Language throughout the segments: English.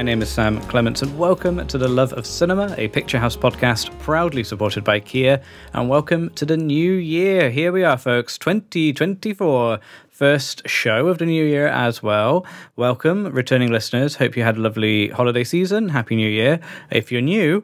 My name is Sam Clements, and welcome to the Love of Cinema, a Picturehouse podcast proudly supported by Kia. And welcome to the new year. Here we are, folks, 2024. First show of the new year as well. Welcome, returning listeners. Hope you had a lovely holiday season. Happy New Year. If you're new,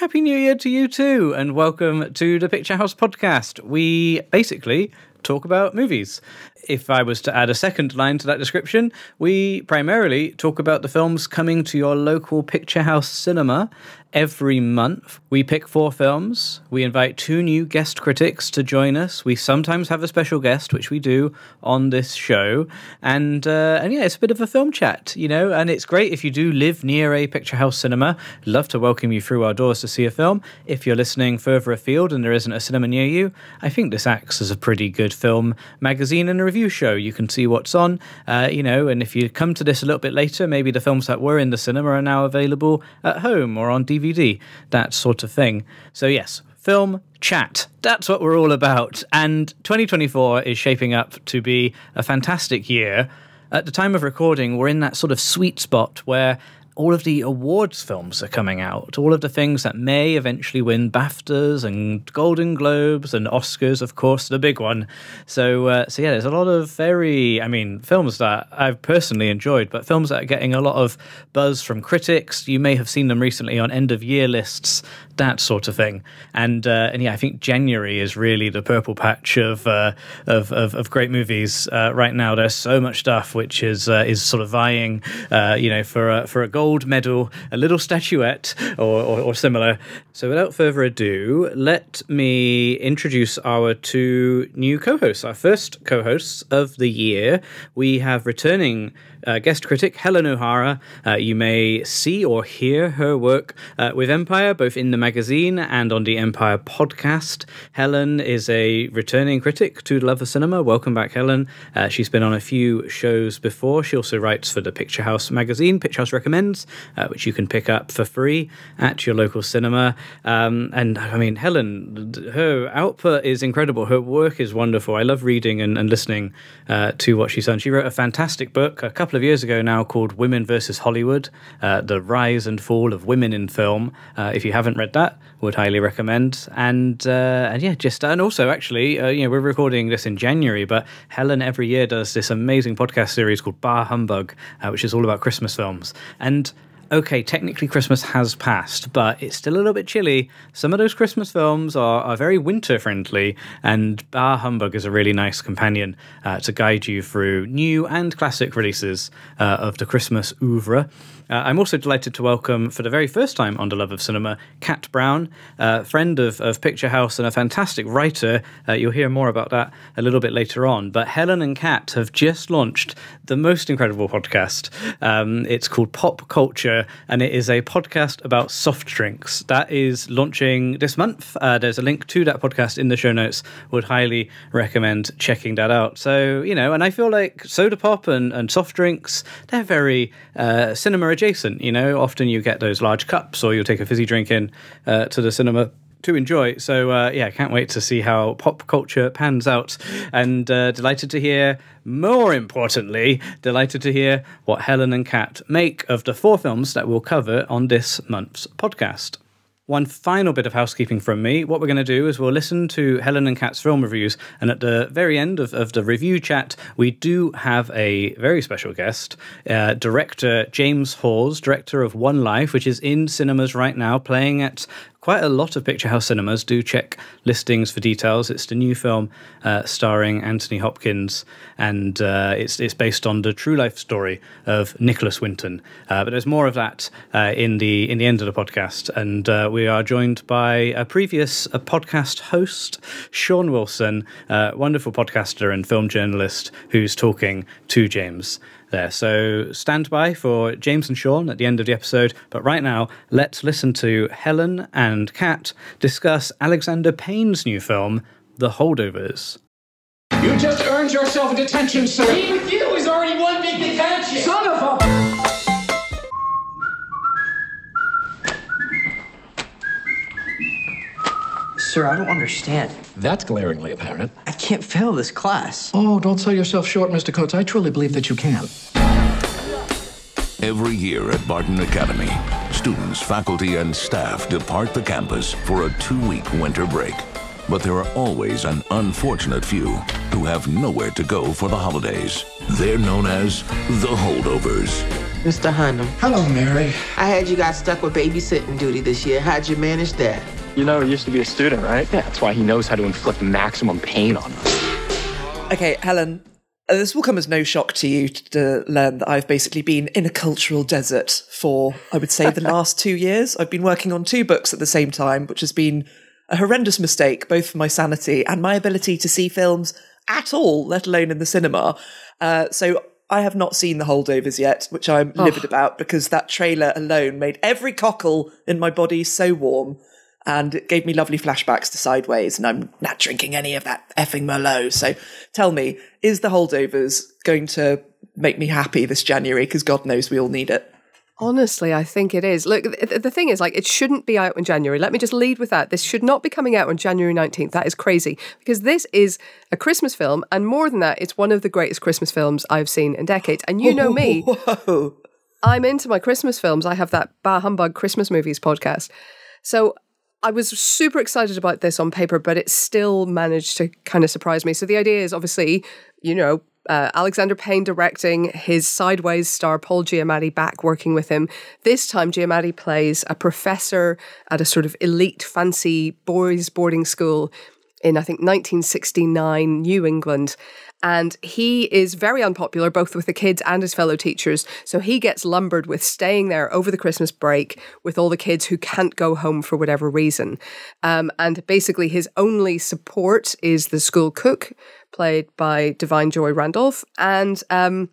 Happy New Year to you too, and welcome to the Picturehouse podcast. We basically talk about movies. If I was to add a second line to that description, we primarily talk about the films coming to your local Picturehouse cinema every month. We pick four films. We invite two new guest critics to join us. We sometimes have a special guest, which we do on this show. And uh, and yeah, it's a bit of a film chat, you know. And it's great if you do live near a Picturehouse cinema. Love to welcome you through our doors to see a film. If you're listening further afield and there isn't a cinema near you, I think this acts as a pretty good film magazine and a review show. You can see what's on, uh, you know. And if you come to this a little bit later, maybe the films that were in the cinema are now available at home or on DVD DVD, that sort of thing. So, yes, film chat. That's what we're all about. And 2024 is shaping up to be a fantastic year. At the time of recording, we're in that sort of sweet spot where all of the awards films are coming out, all of the things that may eventually win BAFTAs and Golden Globes and Oscars, of course, the big one. So, uh, so yeah, there's a lot of very, I mean, films that I've personally enjoyed, but films that are getting a lot of buzz from critics. You may have seen them recently on end of year lists, that sort of thing. And uh, and yeah, I think January is really the purple patch of uh, of, of, of great movies uh, right now. There's so much stuff which is uh, is sort of vying, uh, you know, for a, for a gold medal, a little statuette, or, or, or similar. So, without further ado, let me introduce our two new co hosts, our first co hosts of the year. We have returning uh, guest critic Helen O'Hara. Uh, you may see or hear her work uh, with Empire, both in the magazine and on the Empire podcast. Helen is a returning critic to Love of Cinema. Welcome back, Helen. Uh, she's been on a few shows before. She also writes for the Picturehouse magazine, Picturehouse Recommends, uh, which you can pick up for free at your local cinema. Um, and I mean, Helen, her output is incredible. Her work is wonderful. I love reading and, and listening uh, to what she's done. She wrote a fantastic book a couple couple of years ago now called Women versus Hollywood uh, The Rise and Fall of Women in Film. Uh, if you haven't read that, would highly recommend. And uh, and yeah, just and also actually, uh, you know, we're recording this in January, but Helen every year does this amazing podcast series called Bah Humbug, uh, which is all about Christmas films. And okay, technically Christmas has passed, but it's still a little bit chilly. Some of those Christmas films are, are very winter friendly, and Bah Humbug is a really nice companion uh, to guide you through new and classic releases uh, of the Christmas oeuvre. Uh, I'm also delighted to welcome, for the very first time on The Love of Cinema, Kat Brown, uh, friend of, of Picturehouse and a fantastic writer. Uh, you'll hear more about that a little bit later on. But Helen and Kat have just launched the most incredible podcast. Um, it's called Pop Culture, and it is a podcast about soft drinks. That is launching this month. Uh, there's a link to that podcast in the show notes. Would highly recommend checking that out. So, you know, and I feel like soda pop and, and soft drinks, they're very uh, cinema adjacent. You know, often you get those large cups, or you'll take a fizzy drink in uh, to the cinema to enjoy. So uh, yeah, can't wait to see how pop culture pans out, and uh, delighted to hear. More importantly, delighted to hear what Helen and Kat make of the four films that we'll cover on this month's podcast. One final bit of housekeeping from me. What we're going to do is we'll listen to Helen and Kat's film reviews, and at the very end of, of the review chat, we do have a very special guest, uh, director James Hawes, director of One Life, which is in cinemas right now, playing at quite a lot of Picturehouse cinemas. Do check listings for details. It's the new film uh, starring Anthony Hopkins, and uh, it's it's based on the true life story of Nicholas Winton. Uh, but there's more of that uh, in the in the end of the podcast, and uh, we are joined by a previous a podcast host, Sean Wilson, uh, wonderful podcaster and film journalist, who's talking to James there. So stand by for James and Sean at the end of the episode. But right now, let's listen to Helen and Kat discuss Alexander Payne's new film, The Holdovers. You just earned yourself a detention, sir. Me with you is already one big detention. Son of a. Sir, I don't understand. That's glaringly apparent. I can't fail this class. Oh, don't sell yourself short, Mr. Coates. I truly believe that you can. Every year at Barton Academy, students, faculty, and staff depart the campus for a two week winter break. But there are always an unfortunate few who have nowhere to go for the holidays. They're known as the holdovers. Mr. Hunham, Hello, Mary. I heard you got stuck with babysitting duty this year. How'd you manage that? You know, he used to be a student, right? Yeah, that's why he knows how to inflict maximum pain on us. Okay, Helen, uh, this will come as no shock to you to learn that I've basically been in a cultural desert for, I would say, the last two years. I've been working on two books at the same time, which has been a horrendous mistake, both for my sanity and my ability to see films at all, let alone in the cinema. Uh, so I have not seen The Holdovers yet, which I'm livid about because that trailer alone made every cockle in my body so warm. And it gave me lovely flashbacks to Sideways, and I'm not drinking any of that effing Merlot. So tell me, is The Holdovers going to make me happy this January? Because God knows we all need it. Honestly, I think it is. Look, th- the thing is, like, it shouldn't be out in January. Let me just lead with that. This should not be coming out on January 19th. That is crazy because this is a Christmas film. And more than that, it's one of the greatest Christmas films I've seen in decades. And you know me, Whoa. I'm into my Christmas films. I have that Bah Humbug Christmas Movies podcast. So I was super excited about this on paper, but it still managed to kind of surprise me. So the idea is obviously, you know, uh, Alexander Payne directing his Sideways star Paul Giamatti back working with him. This time, Giamatti plays a professor at a sort of elite, fancy boys' boarding school in I think 1969 New England. And he is very unpopular, both with the kids and his fellow teachers. So he gets lumbered with staying there over the Christmas break with all the kids who can't go home for whatever reason. Um, and basically, his only support is the school cook, played by Da'Vine Joy Randolph. And um,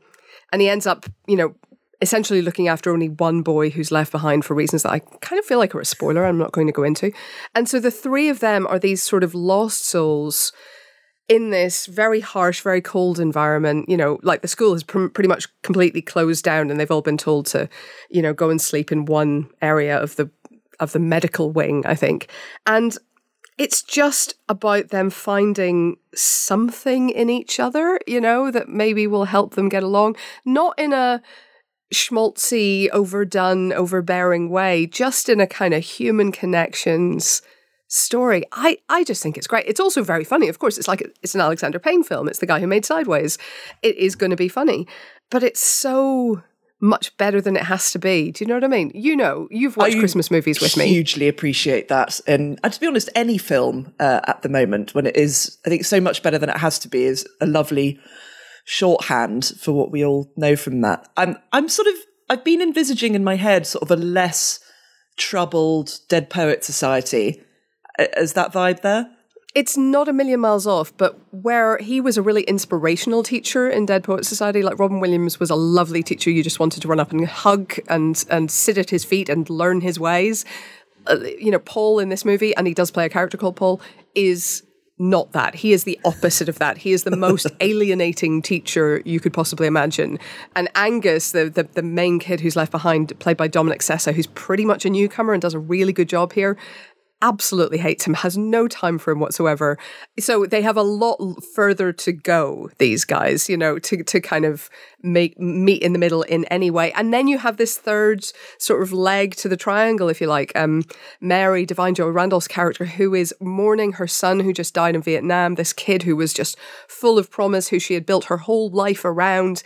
and he ends up, you know, essentially looking after only one boy who's left behind for reasons that I kind of feel like are a spoiler. I'm not going to go into. And so the three of them are these sort of lost souls in this very harsh, very cold environment. You know, like the school has pr- pretty much completely closed down, and they've all been told to, you know, go and sleep in one area of the of the medical wing. I think, and it's just about them finding something in each other, you know, that maybe will help them get along. Not in a schmaltzy, overdone, overbearing way, just in a kind of human connections story. I, I just think it's great. It's also very funny. Of course, it's like it's an Alexander Payne film. It's the guy who made Sideways. It is going to be funny, but it's so much better than it has to be. Do you know what I mean? You know, you've watched I Christmas movies with me. I hugely appreciate that. And, and to be honest, any film uh, at the moment, when it is, I think, so much better than it has to be, is a lovely shorthand for what we all know from that. I'm, I'm sort of, I've been envisaging in my head sort of a less troubled Dead Poet Society. Is that vibe there? it's not a million miles off, but where he was a really inspirational teacher in Dead Poet Society, like Robin Williams was a lovely teacher you just wanted to run up and hug and and sit at his feet and learn his ways. Uh, you know, Paul in this movie, and he does play a character called Paul, is not that. He is the opposite of that. He is the most alienating teacher you could possibly imagine. And Angus, the, the the main kid who's left behind, played by Dominic Sessa, who's pretty much a newcomer and does a really good job here absolutely hates him, has no time for him whatsoever. So they have a lot further to go, these guys, you know, to, to kind of make meet in the middle in any way. And then you have this third sort of leg to the triangle, if you like. Um, Mary, Da'Vine Joy Randolph's character, who is mourning her son who just died in Vietnam, this kid who was just full of promise, who she had built her whole life around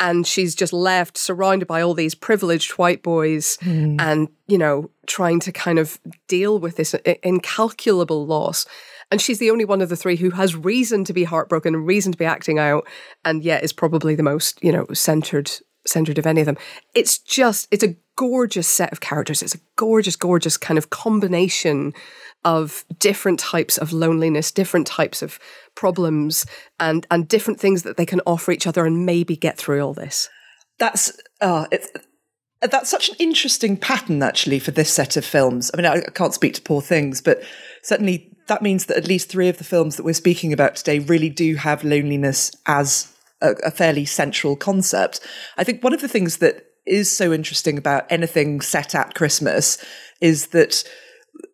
and she's just left surrounded by all these privileged white boys hmm. and you know trying to kind of deal with this incalculable loss. And she's the only one of the three who has reason to be heartbroken and reason to be acting out and yet is probably the most you know centered centered of any of them. It's just it's a gorgeous set of characters. It's a gorgeous gorgeous kind of combination of different types of loneliness different types of problems and and different things that they can offer each other and maybe get through all this That's uh, it's, that's such an interesting pattern actually for this set of films. I mean, I, can't speak to poor things, but certainly that means that at least three of the films that we're speaking about today really do have loneliness as a, a fairly central concept. I think one of the things that is so interesting about anything set at Christmas is that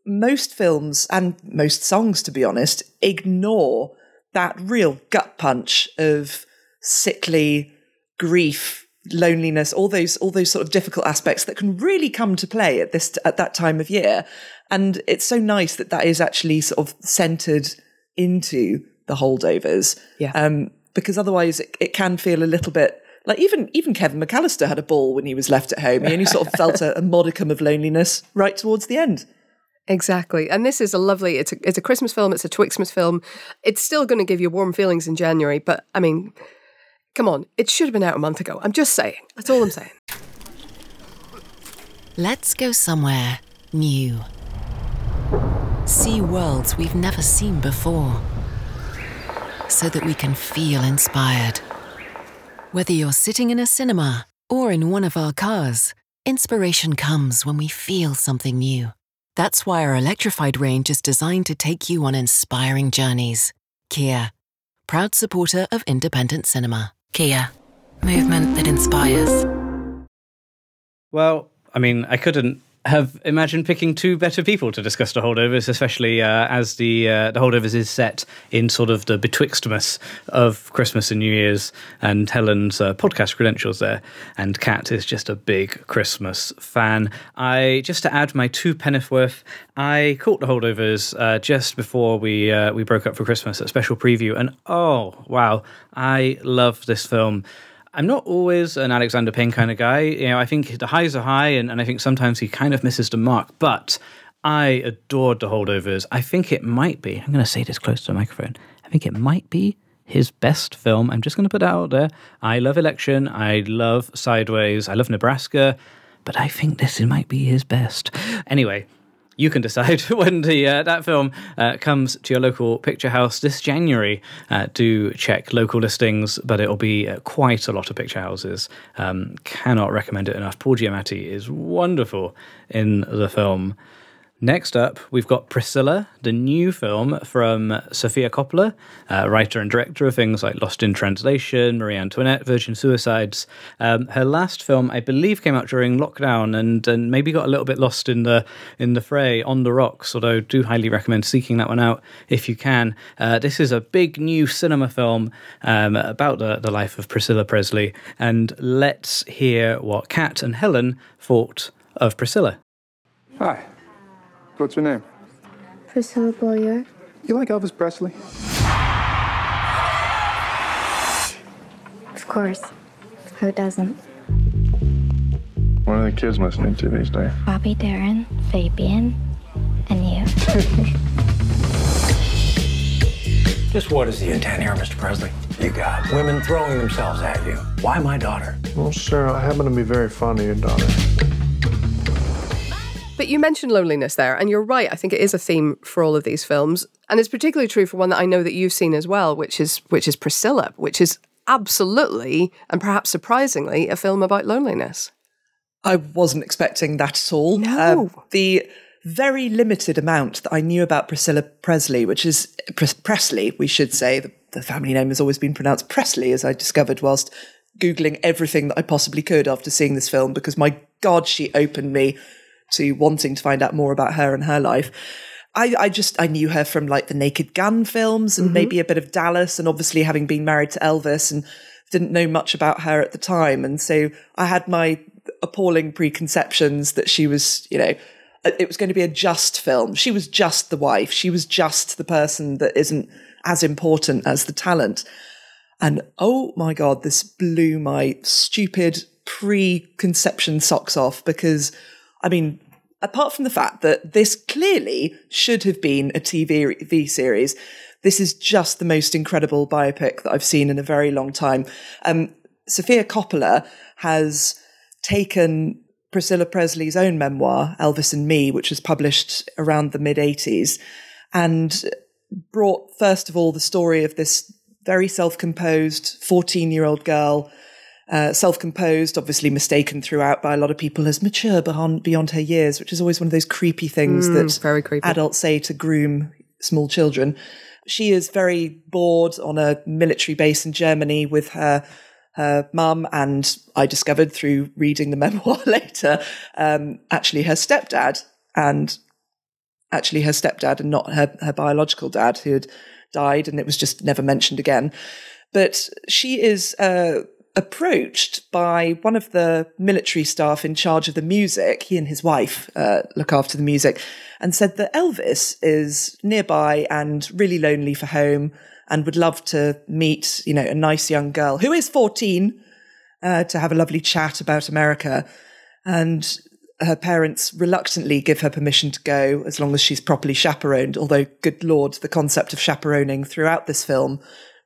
most films and most songs, to be honest, ignore that real gut punch of sickly grief loneliness, all those all those sort of difficult aspects that can really come to play at this at that time of year. And it's so nice that that is actually sort of centered into the holdovers. Yeah. Um, because otherwise it, it can feel a little bit like even even Kevin McAllister had a ball when he was left at home. He only sort of felt a, a modicum of loneliness right towards the end. Exactly. And this is a lovely it's a it's a Christmas film, it's a Twixmas film. It's still going to give you warm feelings in January, but I mean, come on, it should have been out a month ago. I'm just saying. That's all I'm saying. Let's go somewhere new. See worlds we've never seen before. So that we can feel inspired. Whether you're sitting in a cinema or in one of our cars, inspiration comes when we feel something new. That's why our electrified range is designed to take you on inspiring journeys. Kia, proud supporter of independent cinema. Kia, movement that inspires. Well, I mean, I couldn't have imagined picking two better people to discuss the holdovers, especially uh, as the uh, the holdovers is set in sort of the betwixtmas of Christmas and New Year's, and Helen's uh, podcast credentials there, and Kat is just a big Christmas fan. I just to add my two penneth worth, I caught the holdovers uh, just before we uh, we broke up for Christmas, a special preview, and oh wow, I love this film. I'm not always an Alexander Payne kind of guy. You know, I think the highs are high, and, and I think sometimes he kind of misses the mark. But I adored the holdovers. I think it might be. I'm going to say this close to the microphone. I think it might be his best film. I'm just going to put that out there. I love Election. I love Sideways. I love Nebraska. But I think this might be his best. Anyway, you can decide when the uh, that film uh, comes to your local Picturehouse this January. Uh, do check local listings, but it'll be uh, quite a lot of Picturehouses. Um, cannot recommend it enough. Paul Giamatti is wonderful in the film. Next up, we've got Priscilla, the new film from Sofia Coppola, uh, writer and director of things like Lost in Translation, Marie Antoinette, Virgin Suicides. Um, her last film, I believe, came out during lockdown and, and maybe got a little bit lost in the in the fray on the rocks. Although, I do highly recommend seeking that one out if you can. Uh, this is a big new cinema film um, about the, the life of Priscilla Presley, and let's hear what Kat and Helen thought of Priscilla. Hi. What's your name? Priscilla Beaulieu. You like Elvis Presley? Of course. Who doesn't? What are the kids listening to these days? Bobby Darin, Fabian, and you. Just what is the intent here, Mr. Presley? You got women throwing themselves at you. Why my daughter? Well, sir, I happen to be very fond of your daughter. But you mentioned loneliness there, and you're right. I think it is a theme for all of these films, and it's particularly true for one that I know that you've seen as well, which is which is Priscilla, which is absolutely and perhaps surprisingly a film about loneliness. I wasn't expecting that at all. No. Um, the very limited amount that I knew about Priscilla Presley, which is Pres- Presley, we should say, the, the family name has always been pronounced Presley, as I discovered whilst Googling everything that I possibly could after seeing this film, because my God, she opened me to wanting to find out more about her and her life. I, I just I knew her from like the Naked Gun films and Mhm. maybe a bit of Dallas, and obviously having been married to Elvis and didn't know much about her at the time, and so I had my appalling preconceptions that she was, you know, it was going to be a just film. She was just the wife. She was just the person that isn't as important as the talent. And oh my God, this blew my stupid preconception socks off because, I mean, apart from the fact that this clearly should have been a TV series, this is just the most incredible biopic that I've seen in a very long time. Um, Sofia Coppola has taken Priscilla Presley's own memoir, Elvis and Me, which was published around the mid 80s, and brought, first of all, the story of this very self composed 14 year old girl. Uh, self-composed, obviously mistaken throughout by a lot of people as mature beyond beyond her years, which is always one of those creepy things Mm, that very creepy. adults say to groom small children. She is very bored on a military base in Germany with her her mum, and I discovered through reading the memoir later, um, actually her stepdad, and actually her stepdad and not her, her biological dad who had died, and it was just never mentioned again. But she is uh, approached by one of the military staff in charge of the music. He and his wife uh, look after the music, and said that Elvis is nearby and really lonely for home, and would love to meet, you know, a nice young girl who is fourteen uh, to have a lovely chat about America. And her parents reluctantly give her permission to go as long as she's properly chaperoned. Although, good lord, the concept of chaperoning throughout this film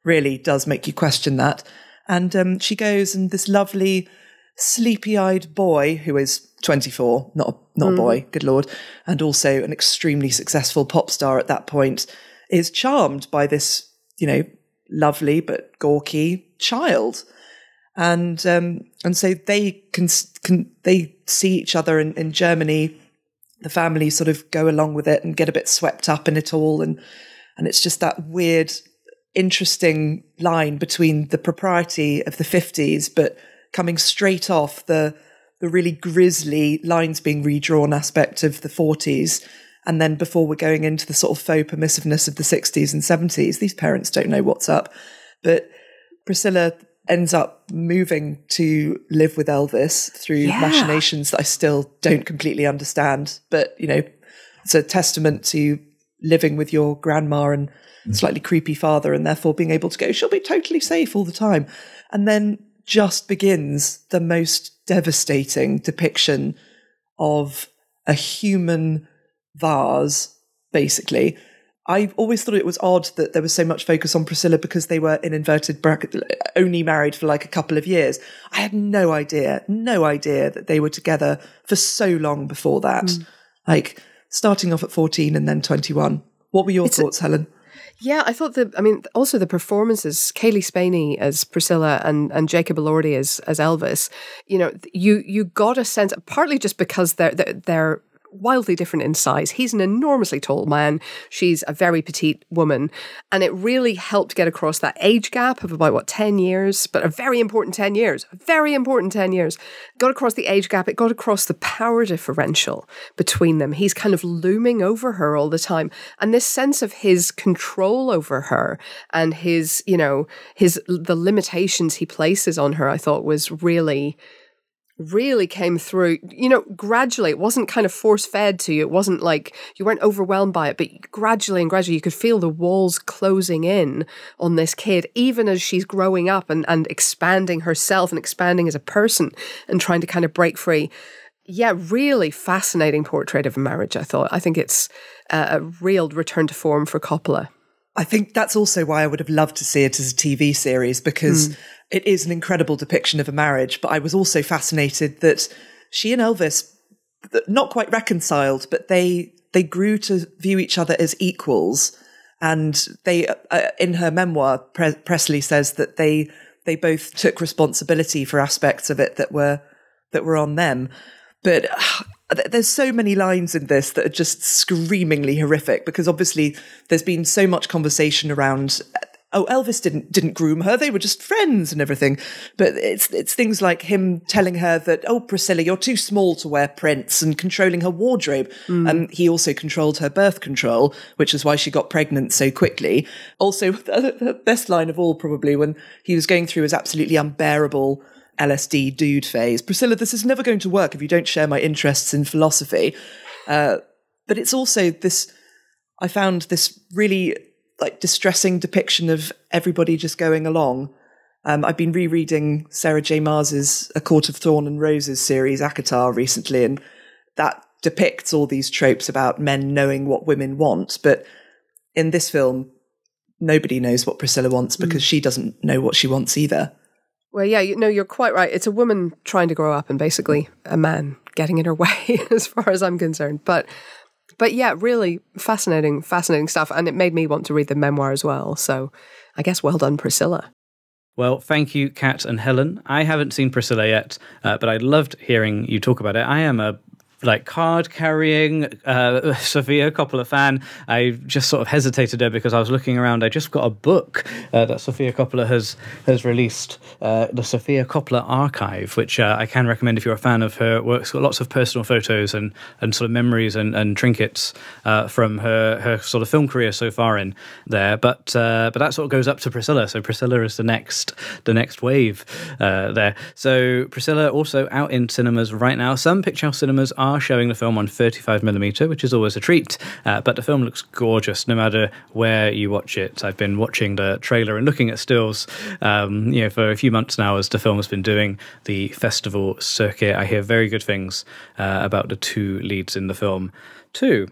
really does make you question that. And um, she goes, and this lovely, sleepy eyed boy who is 24, not a, not a Mm. boy, good lord, and also an extremely successful pop star at that point, is charmed by this, you know, lovely but gawky child. And um, and so they can, can they see each other in, in Germany. The family sort of go along with it and get a bit swept up in it all, and and it's just that weird interesting line between the propriety of the 50s, but coming straight off the the really grisly lines being redrawn aspect of the 40s. And then before we're going into the sort of faux permissiveness of the 60s and 70s, these parents don't know what's up. But Priscilla ends up moving to live with Elvis through Yeah. machinations that I still don't completely understand. But, you know, it's a testament to living with your grandma and Mm. slightly creepy father and therefore being able to go, she'll be totally safe all the time. And then just begins the most devastating depiction of a human vase, basically. I always thought it was odd that there was so much focus on Priscilla because they were in inverted bracket only married for like a couple of years. I had no idea, no idea that they were together for so long before that. Mm. Like starting off at 14 and then 21. What were your thoughts, Helen? Yeah, I thought that. I mean, also the performances, Cailee Spaeny as Priscilla and and Jacob Elordi as as Elvis. You know, you you got a sense, partly just because they're they're, they're wildly different in size. He's an enormously tall man. She's a very petite woman. And it really helped get across that age gap of about, what, 10 years, but a very important 10 years, very important 10 years. Got across the age gap. It got across the power differential between them. He's kind of looming over her all the time. And this sense of his control over her and his, you know, his, the limitations he places on her, I thought was really really came through, you know, gradually. It wasn't kind of force fed to you. It wasn't like you weren't overwhelmed by it, but gradually and gradually you could feel the walls closing in on this kid, even as she's growing up and, and expanding herself and expanding as a person and trying to kind of break free. Yeah, really fascinating portrait of a marriage, I thought. I think it's a real return to form for Coppola. I think that's also why I would have loved to see it as a TV series because Mm. it is an incredible depiction of a marriage. But I was also fascinated that she and Elvis, not quite reconciled, but they they grew to view each other as equals. And they, uh, uh, in her memoir, Pre- Presley says that they they both took responsibility for aspects of it that were that were on them. But uh, there's so many lines in this that are just screamingly horrific because obviously there's been so much conversation around uh, oh Elvis didn't didn't groom her they were just friends and everything. But it's it's things like him telling her that oh Priscilla you're too small to wear prints and controlling her wardrobe. And he also controlled her birth control which is why she got pregnant so quickly. Also the, the best line of all probably when he was going through his absolutely unbearable LSD dude phase. Priscilla, this is never going to work if you don't share my interests in philosophy. Uh, but it's also this, I found this really like distressing depiction of everybody just going along. Um, I've been rereading Sarah J. Maas's A Court of Thorn and Roses series, ACOTAR, recently, and that depicts all these tropes about men knowing what women want. But in this film, nobody knows what Priscilla wants because she doesn't know what she wants either. Well, yeah, you know, you're quite right. It's a woman trying to grow up and basically a man getting in her way, as far as I'm concerned. But, but yeah, really fascinating, fascinating stuff. And it made me want to read the memoir as well. So I guess well done, Priscilla. Well, thank you, Kat and Helen. I haven't seen Priscilla yet, uh, but I loved hearing you talk about it. I am a like card carrying uh, Sofia Coppola fan. I just sort of hesitated there because I was looking around. I just got a book uh, that Sofia Coppola has has released, uh, the Sofia Coppola Archive, which uh, I can recommend if you're a fan of her work. It's got lots of personal photos and, and sort of memories and, and trinkets uh, from her, her sort of film career so far in there. But uh, but that sort of goes up to Priscilla. So Priscilla is the next the next wave there. So Priscilla also out in cinemas right now. Some Picturehouse cinemas are showing the film on 35 millimeter, which is always a treat. Uh, but the film looks gorgeous no matter where you watch it. I've been watching the trailer and looking at stills, um, you know, for a few months now as the film has been doing the festival circuit. I hear very good things uh, about the two leads in the film too.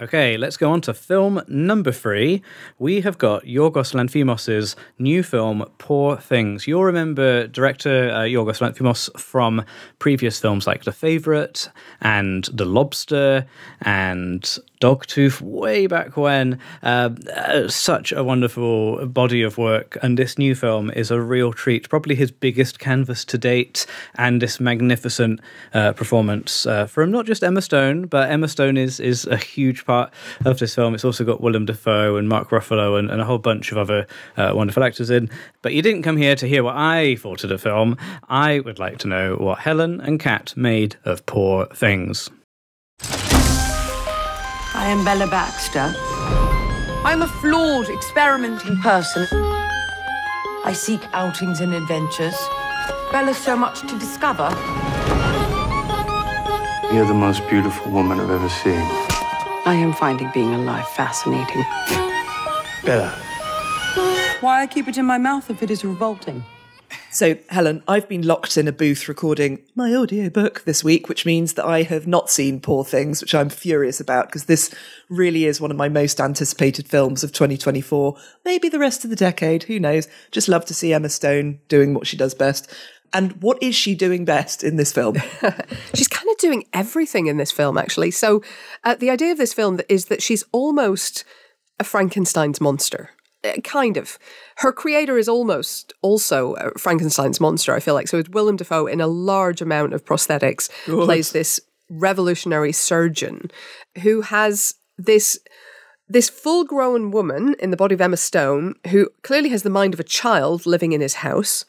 Okay, let's go on to film number three. We have got Yorgos Lanthimos' new film, Poor Things. You'll remember director uh, Yorgos Lanthimos from previous films like The Favourite and The Lobster and Dogtooth way back when. Uh, uh, such a wonderful body of work, and this new film is a real treat. Probably his biggest canvas to date, and this magnificent uh, performance uh, from not just Emma Stone, but Emma Stone is is a huge part of this film. It's also got Willem Dafoe and Mark Ruffalo and, and a whole bunch of other uh, wonderful actors in. But you didn't come here to hear what I thought of the film. I would like to know what Helen and Kat made of Poor Things. I am Bella Baxter. I'm a flawed, experimenting person. I seek outings and adventures. Bella's so much to discover. You're the most beautiful woman I've ever seen. I am finding being alive fascinating. Bella. Why I keep it in my mouth if it is revolting? So, Helen, I've been locked in a booth recording my audiobook this week, which means that I have not seen Poor Things, which I'm furious about because this really is one of my most anticipated films of 2024. Maybe the rest of the decade, who knows? Just love to see Emma Stone doing what she does best. And what is she doing best in this film? she's kind of doing everything in this film, actually. So, uh, the idea of this film is that she's almost a Frankenstein's monster. Uh, kind of. Her creator is almost also Frankenstein's monster, I feel like. So it's Willem Dafoe in a large amount of prosthetics, Good. plays this revolutionary surgeon who has this this full grown woman in the body of Emma Stone who clearly has the mind of a child living in his house.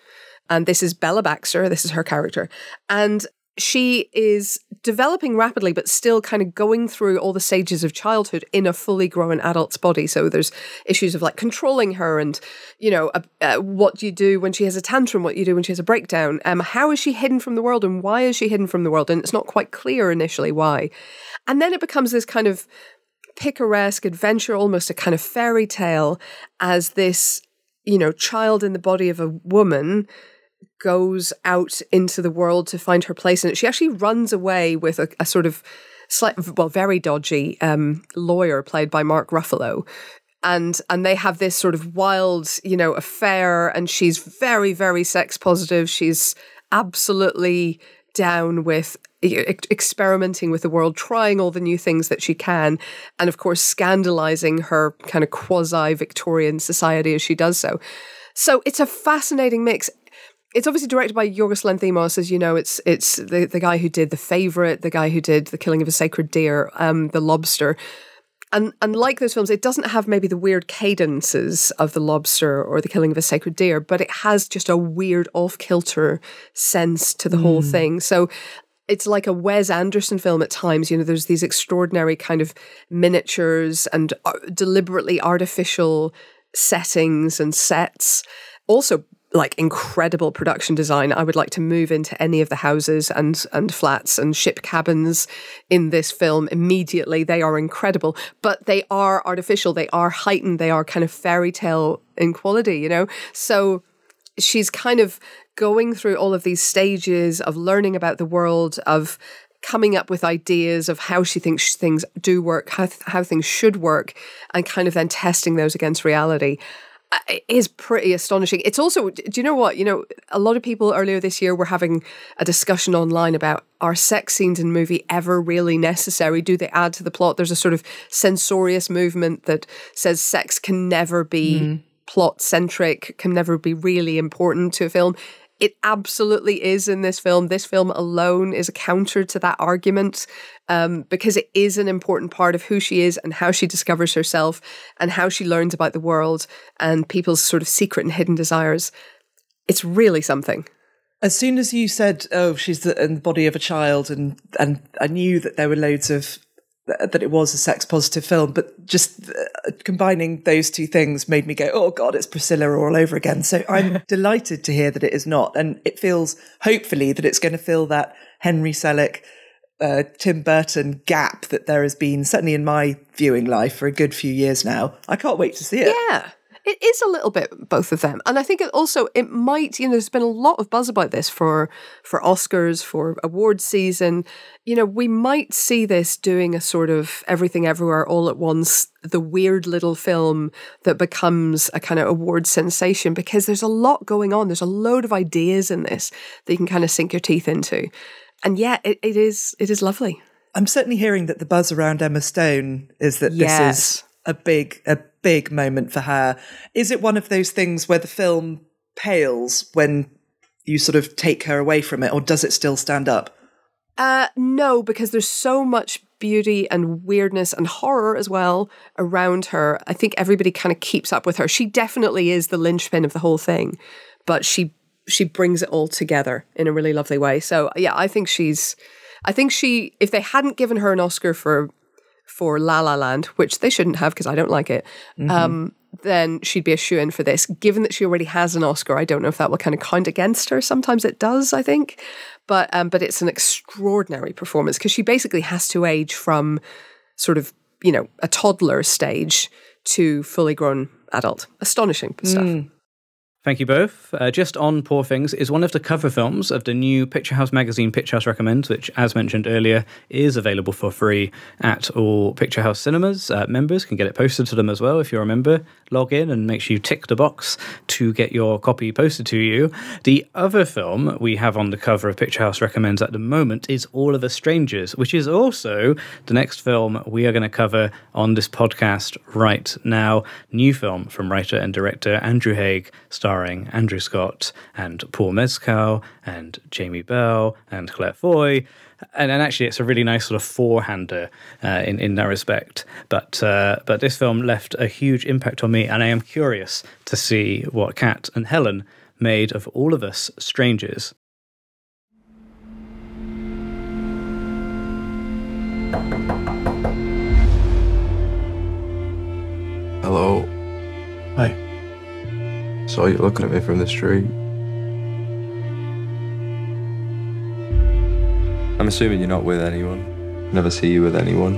And this is Bella Baxter, this is her character. And she is developing rapidly, but still kind of going through all the stages of childhood in a fully grown adult's body. So there's issues of like controlling her and, you know, uh, uh, what do you do when she has a tantrum? What do you do when she has a breakdown? Um, how is she hidden from the world and why is she hidden from the world? And it's not quite clear initially why. And then it becomes this kind of picaresque adventure, almost a kind of fairy tale as this, you know, child in the body of a woman goes out into the world to find her place in it. She actually runs away with a, a sort of slight, well, very dodgy um, lawyer played by Mark Ruffalo. And and they have this sort of wild, you know, affair, and she's very, very sex positive. She's absolutely down with experimenting with the world, trying all the new things that she can, and of course, scandalizing her kind of quasi Victorian society as she does so. So it's a fascinating mix it's obviously directed by Yorgos Lanthimos, as you know. It's it's the, the guy who did The Favourite, the guy who did The Killing of a Sacred Deer, um, The Lobster. And and like those films, it doesn't have maybe the weird cadences of The Lobster or The Killing of a Sacred Deer, but it has just a weird off kilter sense to the mm. whole thing. So it's like a Wes Anderson film at times. You know, there's these extraordinary kind of miniatures and uh, deliberately artificial settings and sets. Also, like incredible production design. I would like to move into any of the houses and and flats and ship cabins in this film immediately. They are incredible, but they are artificial. They are heightened. They are kind of fairy tale in quality, you know? So she's kind of going through all of these stages of learning about the world of coming up with ideas of how she thinks things do work, how, how things should work, and kind of then testing those against reality is pretty astonishing. It's also, do you know what? You know, a lot of people earlier this year were having a discussion online about are sex scenes in movie ever really necessary? Do they add to the plot? There's a sort of censorious movement that says sex can never be mm. plot centric, can never be really important to a film. It absolutely is in this film. This film alone is a counter to that argument um, because it is an important part of who she is and how she discovers herself and how she learns about the world and people's sort of secret and hidden desires. It's really something. As soon as you said, "Oh, she's the, in the body of a child," and and I knew that there were loads of that it was a sex positive film, but just uh, combining those two things made me go, "Oh God, it's Priscilla all over again." So I'm delighted to hear that it is not, and it feels hopefully that it's going to fill that Henry Selick. Uh, Tim Burton gap that there has been certainly in my viewing life for a good few years now. I can't wait to see it. Yeah. It is a little bit both of them, and I think it also it might. You know, there's been a lot of buzz about this for for Oscars for award season. You know, we might see this doing a sort of everything everywhere all at once, the weird little film that becomes a kind of award sensation because there's a lot going on. There's a load of ideas in this that you can kind of sink your teeth into, and yeah, it, it is it is lovely. I'm certainly hearing that the buzz around Emma Stone is that Yes. this is a big a big moment for her. Is it one of those things where the film pales when you sort of take her away from it, or does it still stand up? Uh, no, because there's so much beauty and weirdness and horror as well around her. I think everybody kind of keeps up with her. She definitely is the linchpin of the whole thing, but she she brings it all together in a really lovely way. So yeah, I think she's. I think she. If they hadn't given her an Oscar for for La La Land, which they shouldn't have because I don't like it, Mhm. um, then she'd be a shoe in for this. Given that she already has an Oscar, I don't know if that will kind of count against her. Sometimes it does, I think, but um, but it's an extraordinary performance because she basically has to age from sort of you know a toddler stage to fully grown adult. Astonishing stuff. Thank you both. Uh, Just on Poor Things is one of the cover films of the new Picturehouse magazine, Picturehouse Recommends, which, as mentioned earlier, is available for free at all Picturehouse cinemas. Uh, members can get it posted to them as well if you're a member. Log in and make sure you tick the box to get your copy posted to you. The other film we have on the cover of Picturehouse Recommends at the moment is All of Us Strangers, which is also the next film we are going to cover on this podcast right now. New film from writer and director Andrew Haigh, starring Andrew Scott and Paul Mescal and Jamie Bell and Claire Foy. And, and actually, it's a really nice sort of four-hander uh, in in that respect. But uh, but this film left a huge impact on me, and I am curious to see what Kat and Helen made of all of us strangers. Hello. Hi. Saw you looking at me from the street. I'm assuming you're not with anyone. Never see you with anyone.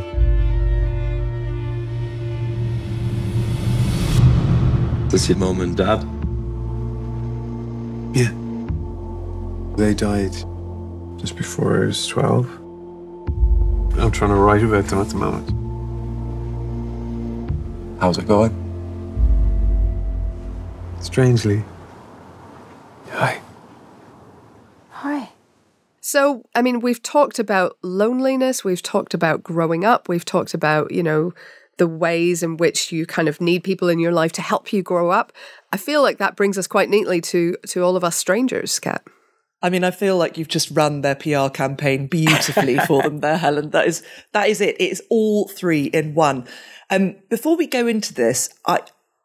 This your mum and dad? Yeah. They died just before I was 12. I'm trying to write about them at the moment. How's it going? Strangely. Hi. So, I mean, we've talked about loneliness, we've talked about growing up, we've talked about, you know, the ways in which you kind of need people in your life to help you grow up. I feel like that brings us quite neatly to to all of us strangers, Kat. I mean, I feel like you've just run their PR campaign beautifully for them there, Helen. That is that is it. It is all three in one. Um, before we go into this, I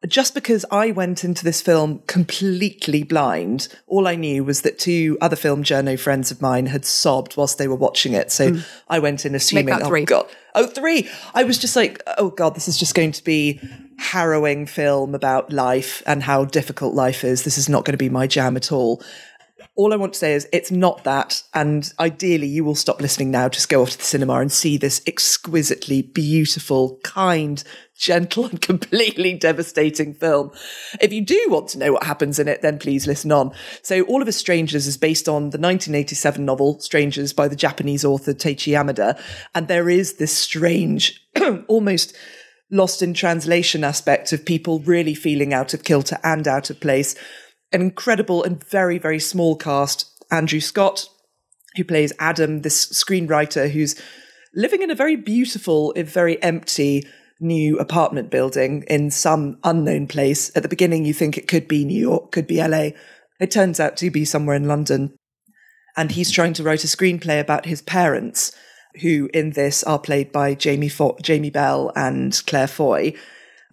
just because I went into this film completely blind, all I knew was that two other film journo friends of mine had sobbed whilst they were watching it. So Mm. I went in assuming, that oh three. god, oh three. I was just like, oh god, this is just going to be harrowing film about life and how difficult life is. This is not going to be my jam at all all I want to say is it's not that. And ideally, you will stop listening now, just go off to the cinema and see this exquisitely beautiful, kind, gentle, and completely devastating film. If you do want to know what happens in it, then please listen on. So, All of Us Strangers is based on the 1987 novel Strangers by the Japanese author Taichi Yamada. And there is this strange, almost lost in translation aspect of people really feeling out of kilter and out of place an incredible and very, very small cast. Andrew Scott, who plays Adam, this screenwriter who's living in a very beautiful, if very empty new apartment building in some unknown place. At the beginning, you think it could be New York, could be LA. It turns out to be somewhere in London. And he's trying to write a screenplay about his parents, who in this are played by Jamie, Fo- Jamie Bell and Claire Foy.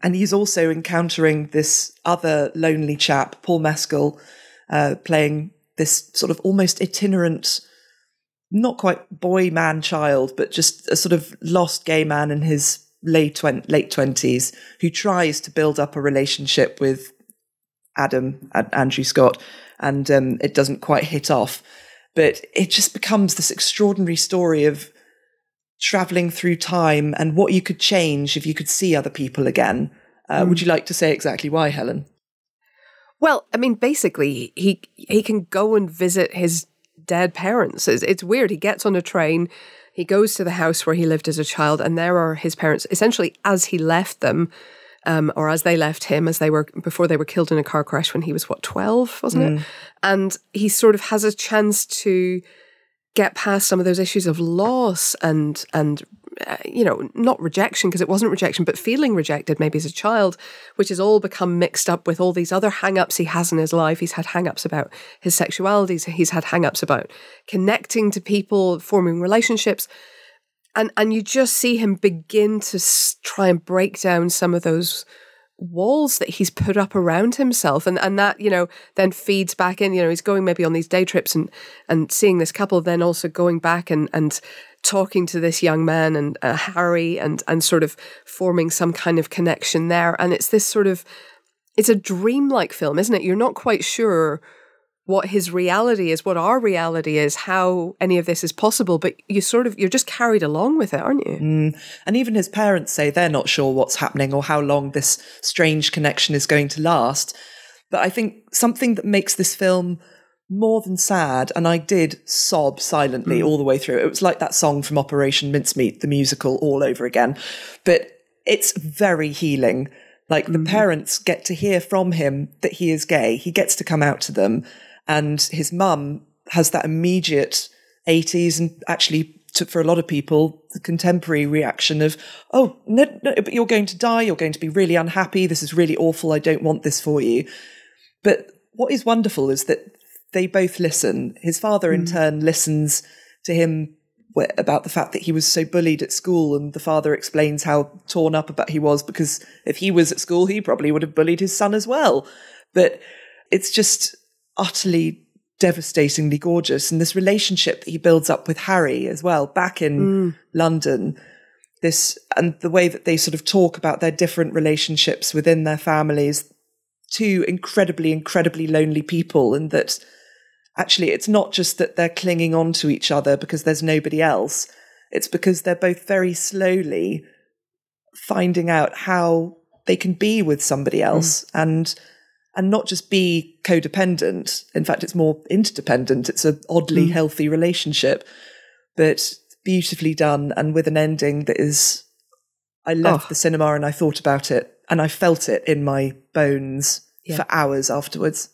And he's also encountering this other lonely chap, Paul Mescal, uh, playing this sort of almost itinerant, not quite boy, man, child, but just a sort of lost gay man in his late twen- late twenties who tries to build up a relationship with Adam, Andrew Scott, and um, it doesn't quite hit off. But it just becomes this extraordinary story of traveling through time and what you could change if you could see other people again. Uh, mm. Would you like to say exactly why, Helen? Well, I mean, basically, he he can go and visit his dead parents. It's, it's weird. He gets on a train, he goes to the house where he lived as a child, and there are his parents. Essentially, as he left them, um, or as they left him, as they were before they were killed in a car crash when he was what twelve, wasn't mm. it? And he sort of has a chance to get past some of those issues of loss and and uh, you know not rejection because it wasn't rejection but feeling rejected maybe as a child which has all become mixed up with all these other hang-ups he has in his life. He's had hang-ups about his sexuality he's had hang-ups about connecting to people forming relationships and and you just see him begin to try and break down some of those walls that he's put up around himself and and that you know then feeds back in you know he's going maybe on these day trips and and seeing this couple then also going back and and talking to this young man and uh, Harry and and sort of forming some kind of connection there. And it's this sort of it's a dreamlike film isn't it? You're not quite sure what his reality is, what our reality is, how any of this is possible. But you sort of, you're just carried along with it, aren't you? Mm. And even his parents say they're not sure what's happening or how long this strange connection is going to last. But I think something that makes this film more than sad, and I did sob silently mm. all the way through. It was like that song from Operation Mincemeat, the musical, all over again. But it's very healing. Like the mm. parents get to hear from him that he is gay. He gets to come out to them and his mum has that immediate 80s and actually to, for a lot of people, the contemporary reaction of, oh, no, no, but you're going to die. You're going to be really unhappy. This is really awful. I don't want this for you. But what is wonderful is that they both listen. His father, mm. in turn, listens to him about the fact that he was so bullied at school, and the father explains how torn up about he was because if he was at school, he probably would have bullied his son as well. But it's just utterly devastatingly gorgeous. And this relationship that he builds up with Harry as well, back in mm. London, this and the way that they sort of talk about their different relationships within their families, two incredibly, incredibly lonely people, and that actually it's not just that they're clinging on to each other because there's nobody else. It's because they're both very slowly finding out how they can be with somebody mm. else mm. and and not just be codependent. In fact, it's more interdependent. It's an oddly mm. healthy relationship, but beautifully done and with an ending that is. I left oh. the cinema and I thought about it and I felt it in my bones yeah. for hours afterwards.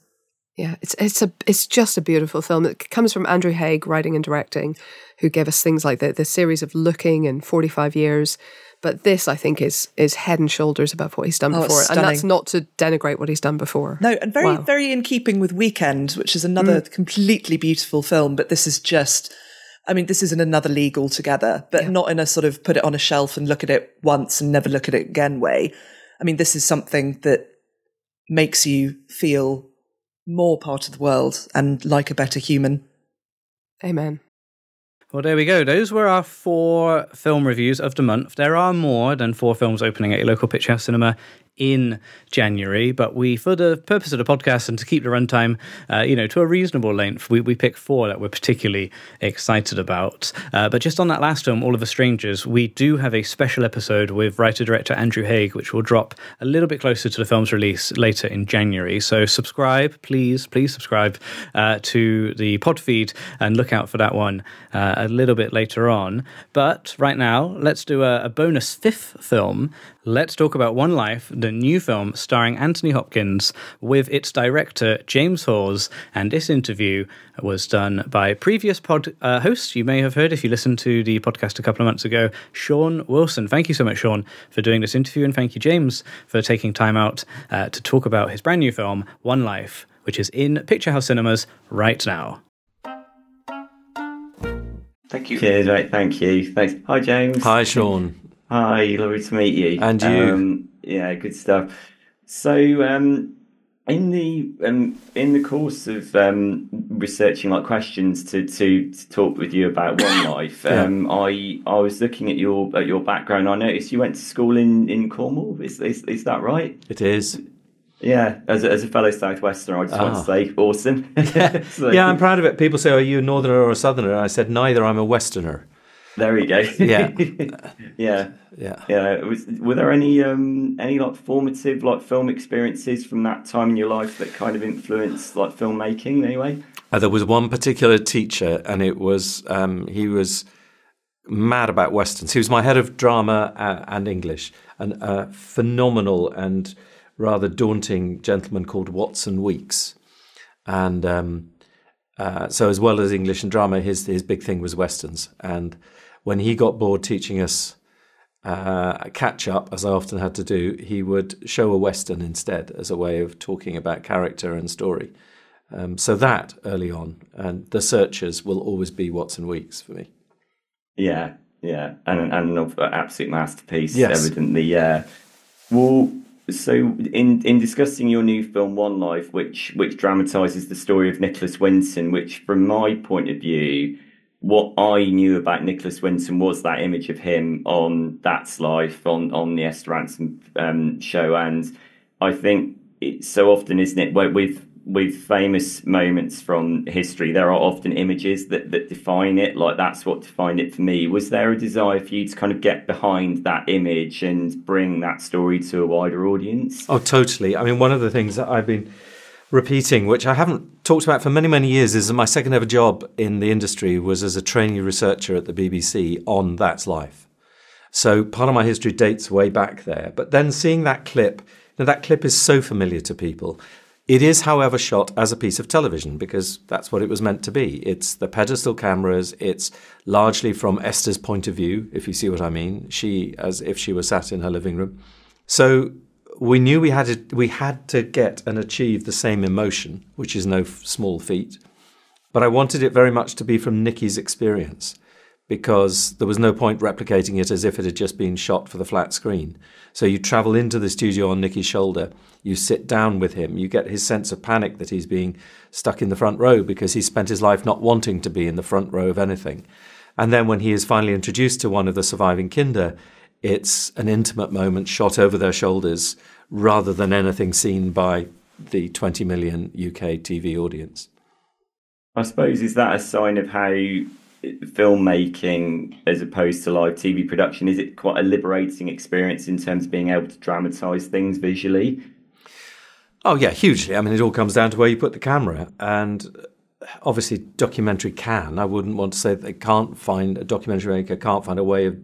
Yeah, it's it's a it's just a beautiful film. It comes from Andrew Haigh, writing and directing, who gave us things like the the series of Looking and Forty Five Years, but this, I think, is is head and shoulders above what he's done oh, before, and that's not to denigrate what he's done before. No, and very wow. very in keeping with Weekend, which is another mm. completely beautiful film. But this is just, I mean, this is in another league altogether, but yeah. not in a sort of put it on a shelf and look at it once and never look at it again way. I mean, this is something that makes you feel more part of the world and like a better human. Amen. Well, there we go. Those were our four film reviews of the month. There are more than four films opening at your local Picturehouse Cinema in January, but we, for the purpose of the podcast and to keep the runtime, uh, you know, to a reasonable length, we, we pick four that we're particularly excited about. Uh, but just on that last film, All of the Strangers, we do have a special episode with writer director Andrew Haigh, which will drop a little bit closer to the film's release later in January. So subscribe, please, please subscribe uh, to the pod feed and look out for that one uh, a little bit later on. But right now, let's do a, a bonus fifth film let's talk about One Life, the new film starring Anthony Hopkins with its director James Hawes. And this interview was done by previous pod uh, host you may have heard if you listened to the podcast a couple of months ago, Sean Wilson. Thank you so much, Sean, for doing this interview. And thank you, James, for taking time out uh, to talk about his brand new film, One Life which is in Picturehouse cinemas right now. Thank you. Cheers, mate. Thank you. Thanks. Hi, James. Hi, Sean. Hi, lovely to meet you. And you. Um, yeah, good stuff. So, um, in the um, in the course of um, researching like questions to, to, to talk with you about One Life, Yeah. um, I I was looking at your at your background. I noticed you went to school in, in Cornwall. Is, is is that right? It is. Yeah, as a, as a fellow Southwesterner, I just want Ah. to say awesome. So- yeah, I'm proud of it. People say, "Are you a northerner or a southerner?" And I said, "Neither. I'm a westerner." There we go. Yeah. yeah, yeah, yeah. Was, were there any um any like formative like film experiences from that time in your life that kind of influenced like filmmaking? Anyway, Uh, there was one particular teacher, and it was um, he was mad about westerns. He was my head of drama uh, and English, and a phenomenal and rather daunting gentleman called Watson Weeks. And um, uh, so, as well as English and drama, his his big thing was westerns. And when he got bored teaching us uh, catch up, as I often had to do, he would show a western instead as a way of talking about character and story. Um, so that early on, and the searchers will always be Watson Weeks for me. yeah, yeah, and and an absolute masterpiece. Yes. evidently. Yeah. Well, so in in discussing your new film One Life, which which dramatises the story of Nicholas Winton, which from my point of view, what I knew about Nicholas Winton was that image of him on That's Life on on the Esther Rantzen um, show, and I think so often, isn't it, with with famous moments from history, there are often images that, that define it. Like that's what defined it for me. Was there a desire for you to kind of get behind that image and bring that story to a wider audience? Oh, totally. I mean, one of the things that I've been repeating, which I haven't talked about for many, many years, is that my second ever job in the industry was as a trainee researcher at the BBC on That's Life. So part of my history dates way back there. But then seeing that clip, now that clip is so familiar to people. It is, however, shot as a piece of television because that's what it was meant to be. It's the pedestal cameras. It's largely from Esther's point of view, if you see what I mean. She, as if she was sat in her living room. So we knew we had to, we had to get and achieve the same emotion, which is no f- small feat. But I wanted it very much to be from Nikki's experience because there was no point replicating it as if it had just been shot for the flat screen. So you travel into the studio on Nikki's shoulder, you sit down with him, you get his sense of panic that he's being stuck in the front row because he spent his life not wanting to be in the front row of anything. And then when he is finally introduced to one of the surviving Kinder, it's an intimate moment shot over their shoulders rather than anything seen by the 20 million UK TV audience. I suppose is that a sign of how filmmaking, as opposed to live TV production, is it quite a liberating experience in terms of being able to dramatise things visually? Oh, yeah, hugely. I mean, it all comes down to where you put the camera. And uh, obviously, documentary can. I wouldn't want to say that they can't find, a documentary maker can't find a way of,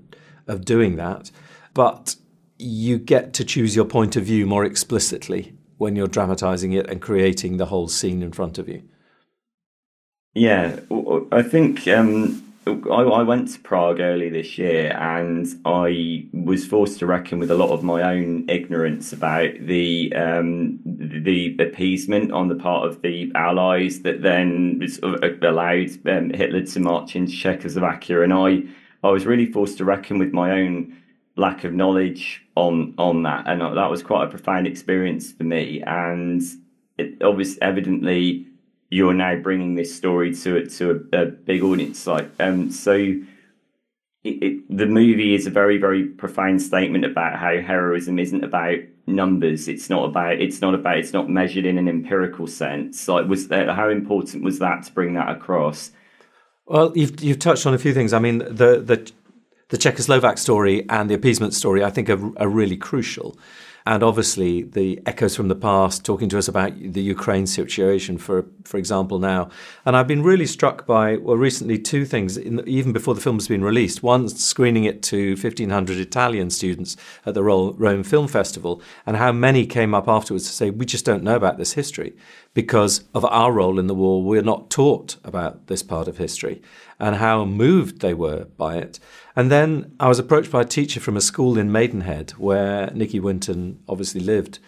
of doing that. But you get to choose your point of view more explicitly when you're dramatising it and creating the whole scene in front of you. Yeah, I think um, I, I went to Prague early this year, and I was forced to reckon with a lot of my own ignorance about the um, the appeasement on the part of the Allies that then sort of allowed um, Hitler to march into Czechoslovakia, and I I was really forced to reckon with my own lack of knowledge on on that, and that was quite a profound experience for me. And it obviously, evidently, you're now bringing this story to to a, a big audience. Like, um, so it, it, the movie is a very very profound statement about how heroism isn't about numbers. It's not about. It's not about. It's not measured in an empirical sense. Like, was there, how important was that to bring that across? Well, you've you've touched on a few things. I mean, the the the Czechoslovak story and the appeasement story, I think, are, are really crucial. And obviously, the echoes from the past, talking to us about the Ukraine situation, for for example, now. And I've been really struck by well, recently two things. In, even before the film's been released, one screening it to fifteen hundred Italian students at the Rome Film Festival, and how many came up afterwards to say we just don't know about this history because of our role in the war. We're not taught about this part of history, and how moved they were by it. And then I was approached by a teacher from a school in Maidenhead where Nicky Winton obviously lived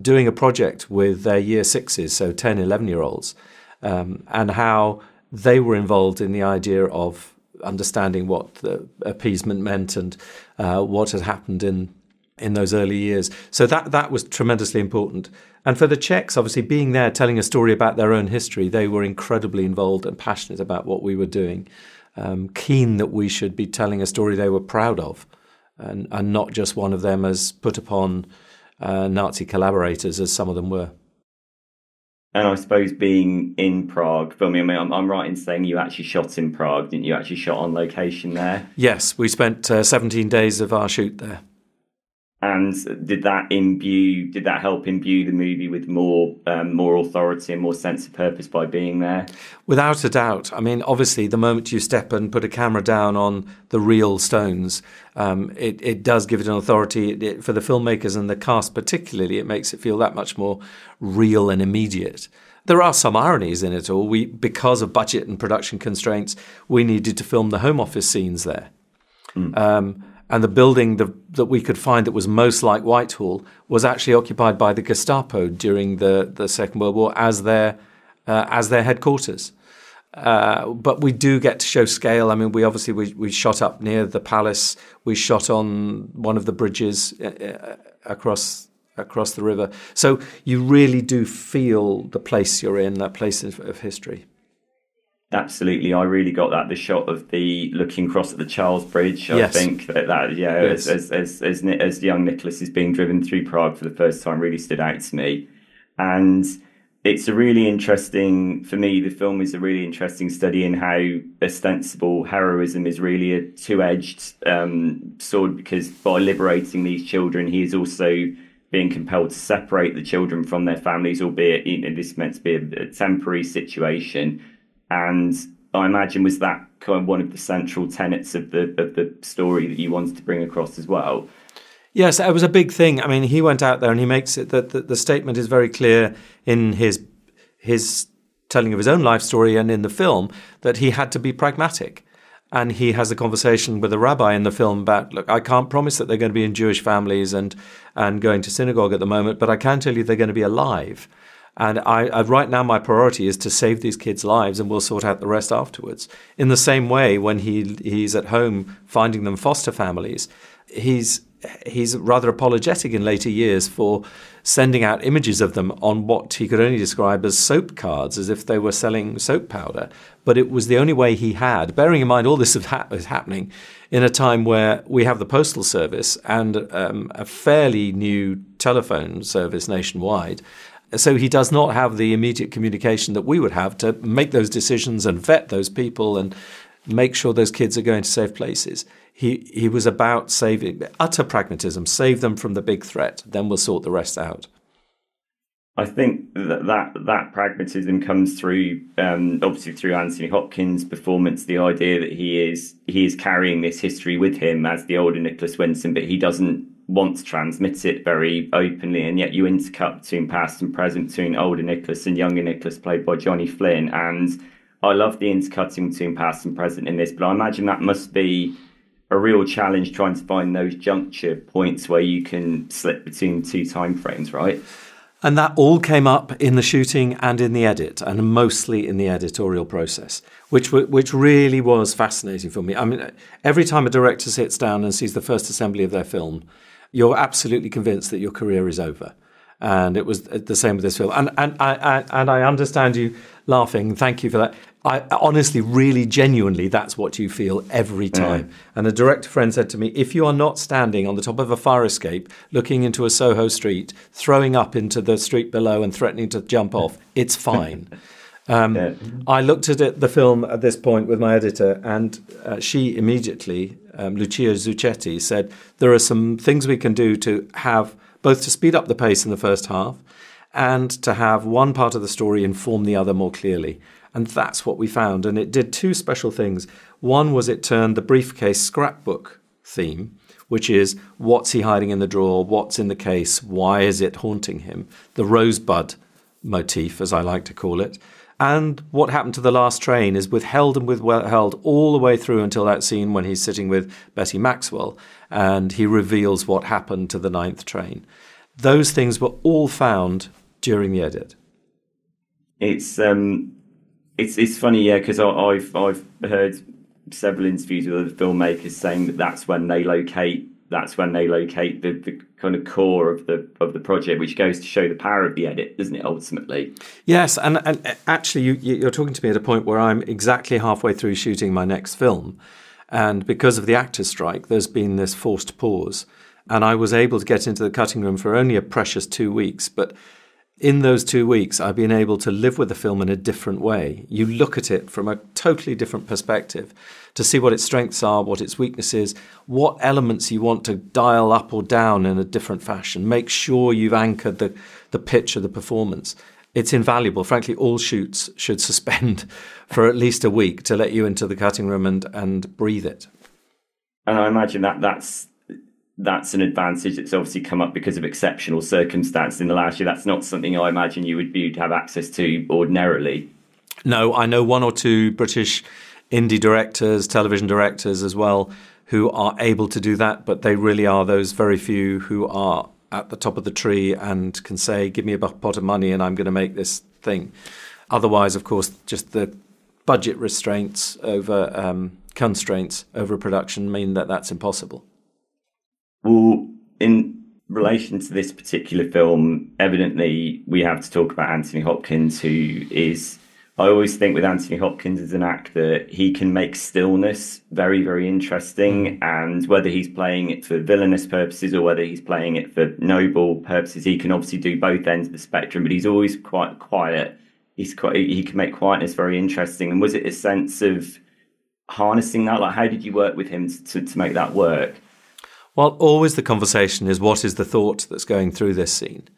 doing a project with their year sixes, so 10, 11 year olds, um, and how they were involved in the idea of understanding what the appeasement meant and uh, what had happened in in those early years. So that that was tremendously important. And for the Czechs, obviously being there, telling a story about their own history, they were incredibly involved and passionate about what we were doing, um, keen that we should be telling a story they were proud of, and, and not just one of them as put upon uh, Nazi collaborators as some of them were. And I suppose being in Prague, filming, I mean, I'm, I'm, right in saying you actually shot in Prague, didn't you? Actually shot on location there? Yes, we spent uh, 17 days of our shoot there. And did that imbue? Did that help imbue the movie with more um, more authority and more sense of purpose by being there? Without a doubt. I mean, obviously, the moment you step and put a camera down on the real stones, um, it, it does give it an authority it, it, for the filmmakers and the cast, particularly. It makes it feel that much more real and immediate. There are some ironies in it all. We, because of budget and production constraints, we needed to film the home office scenes there. Mm. Um, and the building the, that we could find that was most like Whitehall was actually occupied by the Gestapo during the, the Second World War as their uh, as their headquarters. Uh, but we do get to show scale. I mean, we obviously we, we shot up near the palace. We shot on one of the bridges uh, uh across across the river. So you really do feel the place you're in, that place of, of history. Absolutely, I really got that. The shot of the looking across at the Charles Bridge. I yes. think that, that yeah, yes. as, as, as, as as young Nicholas is being driven through Prague for the first time, really stood out to me. And it's a really interesting for me. The film is a really interesting study in how ostensible heroism is really a two-edged um, sword. Because by liberating these children, he is also being compelled to separate the children from their families, albeit you know, this meant to be a, a temporary situation and I imagine was that kind of one of the central tenets of the of the story that you wanted to bring across as well. Yes, it was a big thing. I mean, he went out there and he makes it that the, the statement is very clear in his his telling of his own life story and in the film that he had to be pragmatic. And he has a conversation with a rabbi in the film about, look, I can't promise that they're going to be in Jewish families and and going to synagogue at the moment, but I can tell you they're going to be alive. And I, I, right now, my priority is to save these kids' lives, and we'll sort out the rest afterwards. In the same way, when he he's at home finding them foster families, he's he's rather apologetic in later years for sending out images of them on what he could only describe as soap cards, as if they were selling soap powder. But it was the only way he had, bearing in mind all this is, ha- is happening in a time where we have the postal service and um, a fairly new telephone service nationwide so he does not have the immediate communication that we would have to make those decisions and vet those people and make sure those kids are going to safe places. He he was about saving utter pragmatism, save them from the big threat, then we'll sort the rest out. I think that that, that pragmatism comes through, um, obviously through Anthony Hopkins' performance. The idea that he is he is carrying this history with him as the older Nicholas Winton, but he doesn't want to transmit it very openly, and yet you intercut between past and present, between older Nicholas and younger Nicholas, played by Johnny Flynn. And I love the intercutting between past and present in this, but I imagine that must be a real challenge trying to find those juncture points where you can slip between two time frames, right? And that all came up in the shooting and in the edit, and mostly in the editorial process, which which really was fascinating for me. I mean, every time a director sits down and sees the first assembly of their film, you're absolutely convinced that your career is over. And it was the same with this film. And, and, I, and I understand you laughing. Thank you for that. I honestly, really, genuinely, that's what you feel every time. Mm. And a director friend said to me, if you are not standing on the top of a fire escape, looking into a Soho street, throwing up into the street below and threatening to jump off, it's fine. Um, yeah. I looked at it, the film at this point with my editor, and uh, she immediately, um, Lucia Zucchetti, said there are some things we can do to have both to speed up the pace in the first half and to have one part of the story inform the other more clearly. And that's what we found. And it did two special things. One was it turned the briefcase scrapbook theme, which is what's he hiding in the drawer, what's in the case, why is it haunting him, the rosebud motif, as I like to call it and what happened to the last train is withheld and withheld all the way through until that scene when he's sitting with Betty Maxwell and he reveals what happened to the ninth train. those things were all found during the edit. It's um, it's it's funny, yeah, because I've I've heard several interviews with other filmmakers saying that that's when they locate that's when they locate the, the kind of core of the of the project, which goes to show the power of the edit, doesn't it? Ultimately, yes. And and uh, actually, you, you're talking to me at a point where I'm exactly halfway through shooting my next film, and because of the actors' strike, there's been this forced pause, and I was able to get into the cutting room for only a precious two weeks, but in those two weeks, I've been able to live with the film in a different way. You look at it from a totally different perspective to see what its strengths are, what its weaknesses, what elements you want to dial up or down in a different fashion. Make sure you've anchored the, the pitch of the performance. It's invaluable. Frankly, all shoots should suspend for at least a week to let you into the cutting room and, and breathe it. And I imagine that that's that's an advantage that's obviously come up because of exceptional circumstances in the last year. That's not something I imagine you would be to have access to ordinarily. No, I know one or two British indie directors, television directors as well, who are able to do that, but they really are those very few who are at the top of the tree and can say, Give me a pot of money and I'm going to make this thing. Otherwise, of course, just the budget restraints over um, constraints over production mean that that's impossible. Well, in relation to this particular film, evidently we have to talk about Anthony Hopkins, who is. I always think with Anthony Hopkins as an actor, he can make stillness very, very interesting. Mm. And whether he's playing it for villainous purposes or whether he's playing it for noble purposes, he can obviously do both ends of the spectrum. But he's always quite quiet. He's quite. He can make quietness very interesting. And was it a sense of harnessing that? Like, how did you work with him to, to make that work? Well, always the conversation is what is the thought that's going through this scene?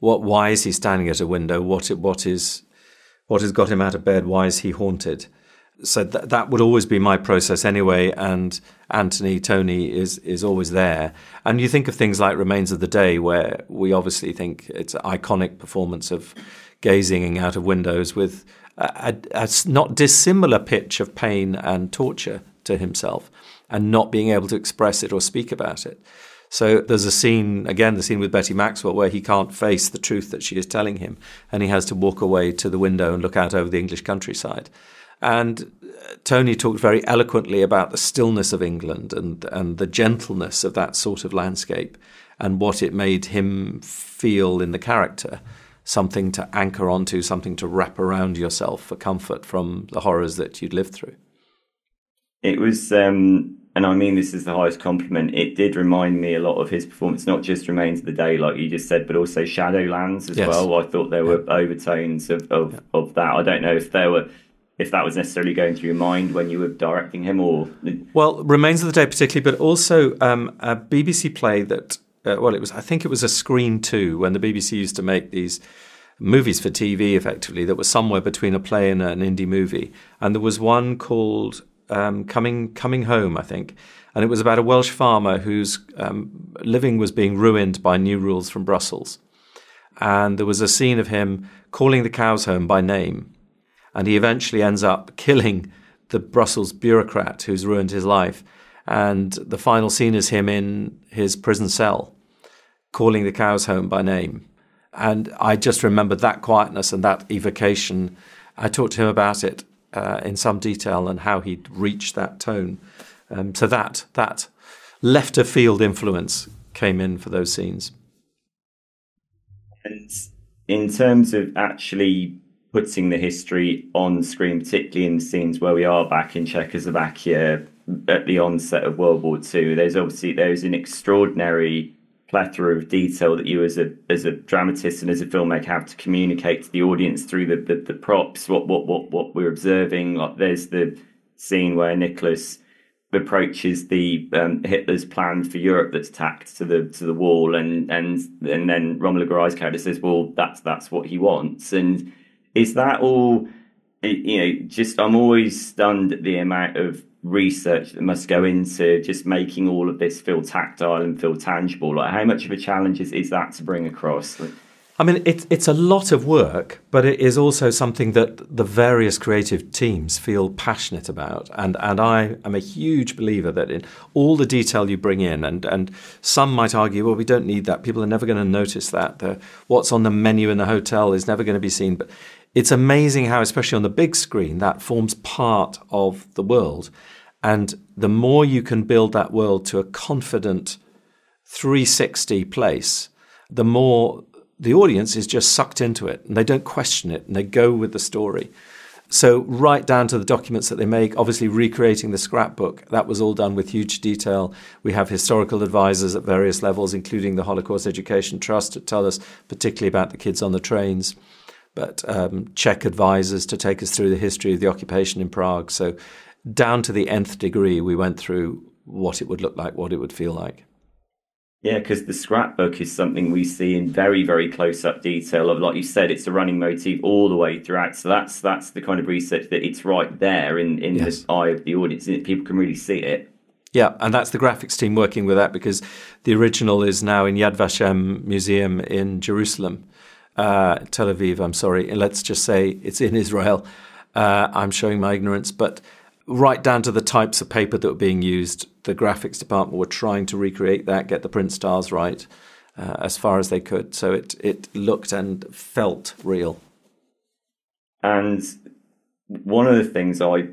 What? Why is he standing at a window? What? What is? What has got him out of bed? Why is he haunted? So th- that would always be my process anyway. And Anthony Tony is is always there. And you think of things like Remains of the Day, where we obviously think it's an iconic performance of gazing out of windows with a, a, a not dissimilar pitch of pain and torture to himself and not being able to express it or speak about it. So there's a scene, again, the scene with Betty Maxwell, where he can't face the truth that she is telling him, and he has to walk away to the window and look out over the English countryside. And uh, Tony talked very eloquently about the stillness of England and, and the gentleness of that sort of landscape and what it made him feel in the character something to anchor onto, something to wrap around yourself for comfort from the horrors that you'd lived through. It was, um, and I mean this is the highest compliment. It did remind me a lot of his performance, not just Remains of the Day, like you just said, but also Shadowlands as yes. well. I thought there were yeah. overtones of of, yeah. of that. I don't know if there were if that was necessarily going through your mind when you were directing him or well remains of the day particularly but also um, a bbc play that uh, well it was i think it was a screen two when the bbc used to make these movies for tv effectively that were somewhere between a play and an indie movie and there was one called um, coming coming home, I think, and it was about a Welsh farmer whose um, living was being ruined by new rules from Brussels, and there was a scene of him calling the cows home by name, and he eventually ends up killing the Brussels bureaucrat who's ruined his life, and the final scene is him in his prison cell, calling the cows home by name, and I just remembered that quietness and that evocation. I talked to him about it uh, in some detail and how he'd reached that tone. Um, so that that left of field influence came in for those scenes. And in terms of actually putting the history on screen, particularly in the scenes where we are back in Czechoslovakia at the onset of World War II, there's obviously there's an extraordinary plethora of detail that you as a as a dramatist and as a filmmaker have to communicate to the audience through the the, the props what what what what we're observing. Like there's the scene where Nicholas approaches the um, Hitler's plan for Europe that's tacked to the to the wall and and and then Romola Garai's character says well that's that's what he wants. And is that all you know just I'm always stunned at the amount of research that must go into just making all of this feel tactile and feel tangible. Like, how much of a challenge is, is that to bring across? I mean, it, it's a lot of work, but it is also something that the various creative teams feel passionate about. And, and I am a huge believer that in all the detail you bring in, and, and some might argue, well, we don't need that. People are never going to notice that. The, what's on the menu in the hotel is never going to be seen. But it's amazing how, especially on the big screen, that forms part of the world. And the more you can build that world to a confident 360 place, the more the audience is just sucked into it and they don't question it and they go with the story. So, right down to the documents that they make, obviously recreating the scrapbook, that was all done with huge detail. We have historical advisors at various levels, including the Holocaust Education Trust, to tell us particularly about the kids on the trains, but um, Czech advisors to take us through the history of the occupation in Prague. So, down to the nth degree, we went through what it would look like, what it would feel like. Yeah, because the scrapbook is something we see in very, very close up detail of, like you said, it's a running motif all the way throughout. So that's that's the kind of research that it's right there in, in yes. the eye of the audience. People can really see it. Yeah, and that's the graphics team working with that because the original is now in Yad Vashem Museum in Jerusalem, uh, Tel Aviv. I'm sorry. Let's just say it's in Israel. Uh, I'm showing my ignorance, but right down to the types of paper that were being used. The graphics department were trying to recreate that, get the print styles right uh, as far as they could. So it, it looked and felt real. And one of the things I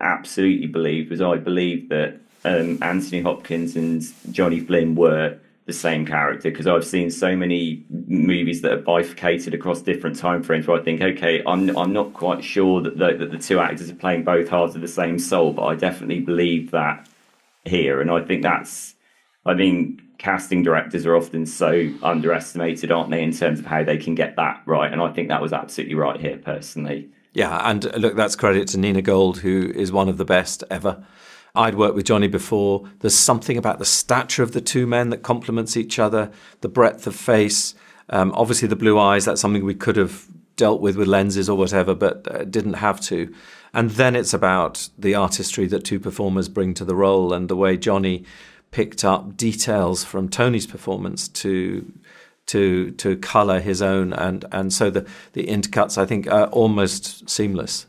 absolutely believed was I believed that um, Anthony Hopkins and Johnny Flynn were the same character because I've seen so many movies that are bifurcated across different time frames where I think, okay, I'm I'm not quite sure that the, that the two actors are playing both halves of the same soul, but I definitely believe that here, and I think that's, I mean, casting directors are often so underestimated, aren't they, in terms of how they can get that right, and I think that was absolutely right here, personally. Yeah, and uh, look, that's credit to Nina Gold, who is one of the best ever. I'd worked with Johnny before. There's something about the stature of the two men that complements each other, the breadth of face. Um, obviously, the blue eyes, that's something we could have dealt with with lenses or whatever, but uh, didn't have to. And then it's about the artistry that two performers bring to the role and the way Johnny picked up details from Tony's performance to to to color his own and and so the the intercuts I think are almost seamless.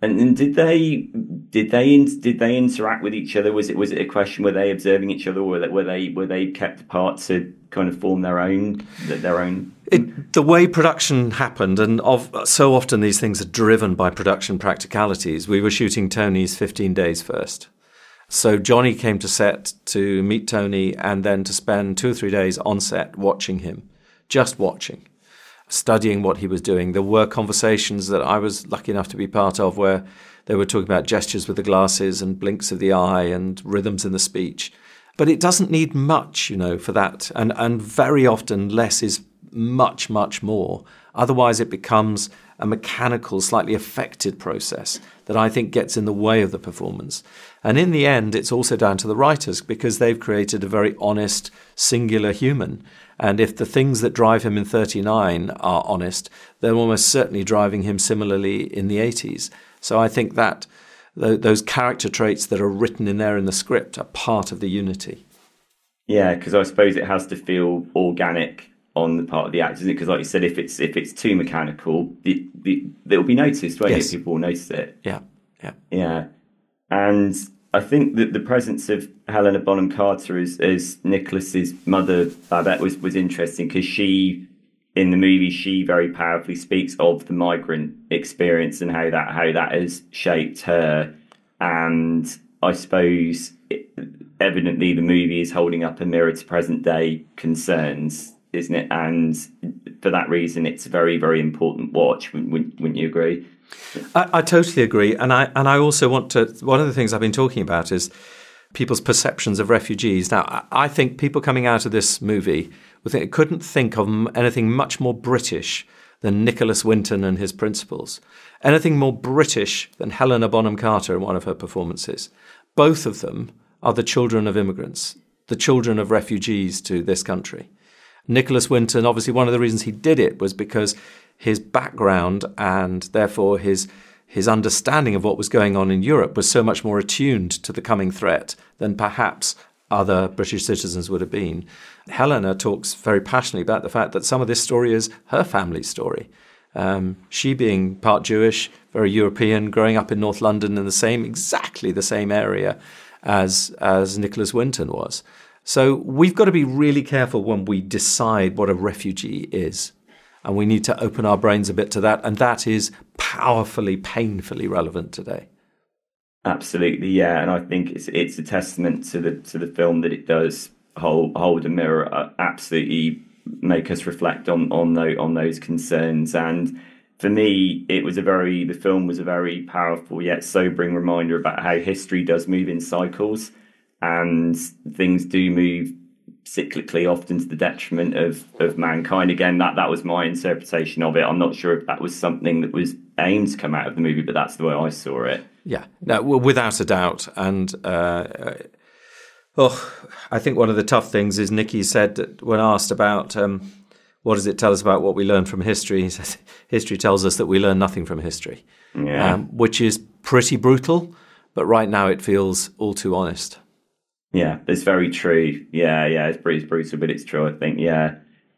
And, and, did they did they did they interact with each other? Was it was it a question were they observing each other, or were they were they, were they kept apart to kind of form their own their own? It, the way production happened, and of, so often these things are driven by production practicalities. We were shooting Tony's fifteen days first, so Johnny came to set to meet Tony, and then to spend two or three days on set watching him, just watching studying what he was doing. There were conversations that I was lucky enough to be part of where they were talking about gestures with the glasses and blinks of the eye and rhythms in the speech. But it doesn't need much, you know, for that. And, and very often less is much, much more. Otherwise, it becomes a mechanical, slightly affected process that I think gets in the way of the performance. And in the end, it's also down to the writers because they've created a very honest, singular human. And if the things that drive him in 39 are honest, they're almost certainly driving him similarly in the 80s. So I think that th- those character traits that are written in there in the script are part of the unity. Yeah, because I suppose it has to feel organic on the part of the actors, isn't it? Because, like you said, if it's if it's too mechanical, it, it, it'll be noticed, won't yes. People will notice it. Yeah, yeah, yeah. And I think that the presence of Helena Bonham Carter as, as Nicholas's mother, Babette, was, was interesting because she, in the movie, she very powerfully speaks of the migrant experience and how that how that has shaped her. And I suppose, it, evidently, the movie is holding up a mirror to present day concerns, isn't it? And for that reason, it's a very, very important watch. Wouldn't, you agree? I, I, totally agree, and I and I also want to. One of the things I've been talking about is people's perceptions of refugees. Now, I think people coming out of this movie couldn't think of anything much more British than Nicholas Winton and his principles. anything more British than Helena Bonham Carter in one of her performances. Both of them are the children of immigrants, the children of refugees to this country. Nicholas Winton, obviously, one of the reasons he did it was because his background and therefore his his understanding of what was going on in Europe was so much more attuned to the coming threat than perhaps other British citizens would have been. Helena talks very passionately about the fact that some of this story is her family's story. Um, she being part Jewish, very European, growing up in North London in the same, exactly the same area as as Nicholas Winton was. So we've got to be really careful when we decide what a refugee is. And we need to open our brains a bit to that. And that is powerfully, painfully relevant today. Absolutely, yeah, and I think it's it's a testament to the to the film that it does hold hold a mirror, uh, absolutely make us reflect on on those on those concerns. And for me, it was a very the film was a very powerful yet sobering reminder about how history does move in cycles, and things do move cyclically, often to the detriment of of mankind. Again, that that was my interpretation of it. I'm not sure if that was something that was aimed to come out of the movie, but that's the way I saw it. Yeah, no, without a doubt. And uh, oh, I think one of the tough things is Nikki said that when asked about um, what does it tell us about what we learn from history, he says history tells us that we learn nothing from history, yeah. um, which is pretty brutal. But right now, it feels all too honest. Yeah, it's very true. Yeah, yeah, it's, it's brutal, but it's true. I think. Yeah,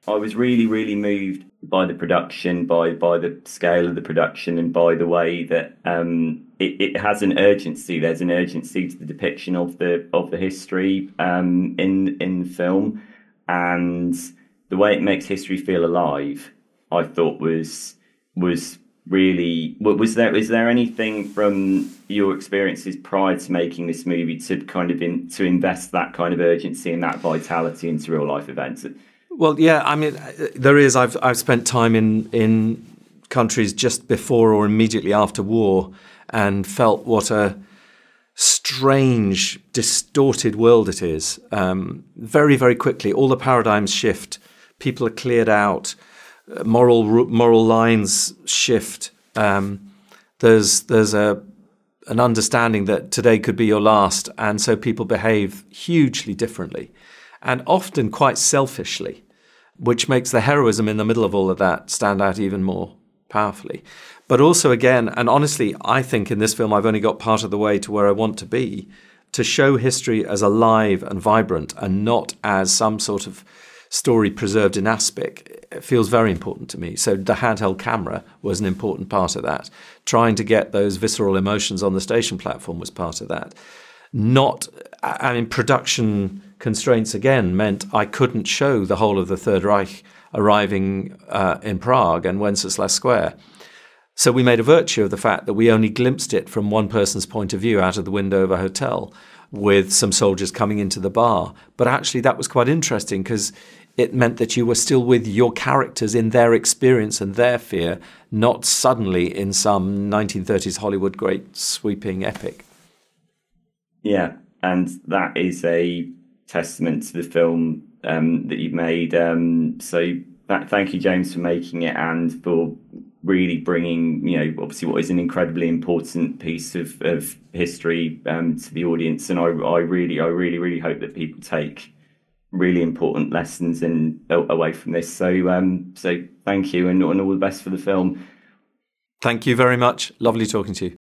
I was really, really moved by the production, by by the scale of the production, and by the way that um, it, it has an urgency. There's an urgency to the depiction of the of the history um, in in the film, and the way it makes history feel alive. I thought was was really was there is there anything from your experiences prior to making this movie to kind of in, to invest that kind of urgency and that vitality into real life events well, yeah, I mean, there is. I've I've spent time in in countries just before or immediately after war, and felt what a strange, distorted world it is. Um, very, very quickly, all the paradigms shift. People are cleared out. Moral moral lines shift. Um, there's there's a an understanding that today could be your last, and so people behave hugely differently, and often quite selfishly which makes the heroism in the middle of all of that stand out even more powerfully. But also, again, and honestly, I think in this film I've only got part of the way to where I want to be to show history as alive and vibrant and not as some sort of story preserved in aspic feels very important to me. So the handheld camera was an important part of that. Trying to get those visceral emotions on the station platform was part of that. Not, I mean, production constraints again meant I couldn't show the whole of the Third Reich arriving uh, in Prague and Wenceslas Square. So we made a virtue of the fact that we only glimpsed it from one person's point of view out of the window of a hotel with some soldiers coming into the bar. But actually, that was quite interesting because it meant that you were still with your characters in their experience and their fear, not suddenly in some 1930s Hollywood great sweeping epic. Yeah, and that is a testament to the film um, that you've made. Um, so that, thank you, James, for making it and for really bringing, you know, obviously what is an incredibly important piece of, of history um, to the audience. And I, I really, I really, really hope that people take really important lessons and away from this. So, um, so thank you, and, and all the best for the film. Thank you very much. Lovely talking to you.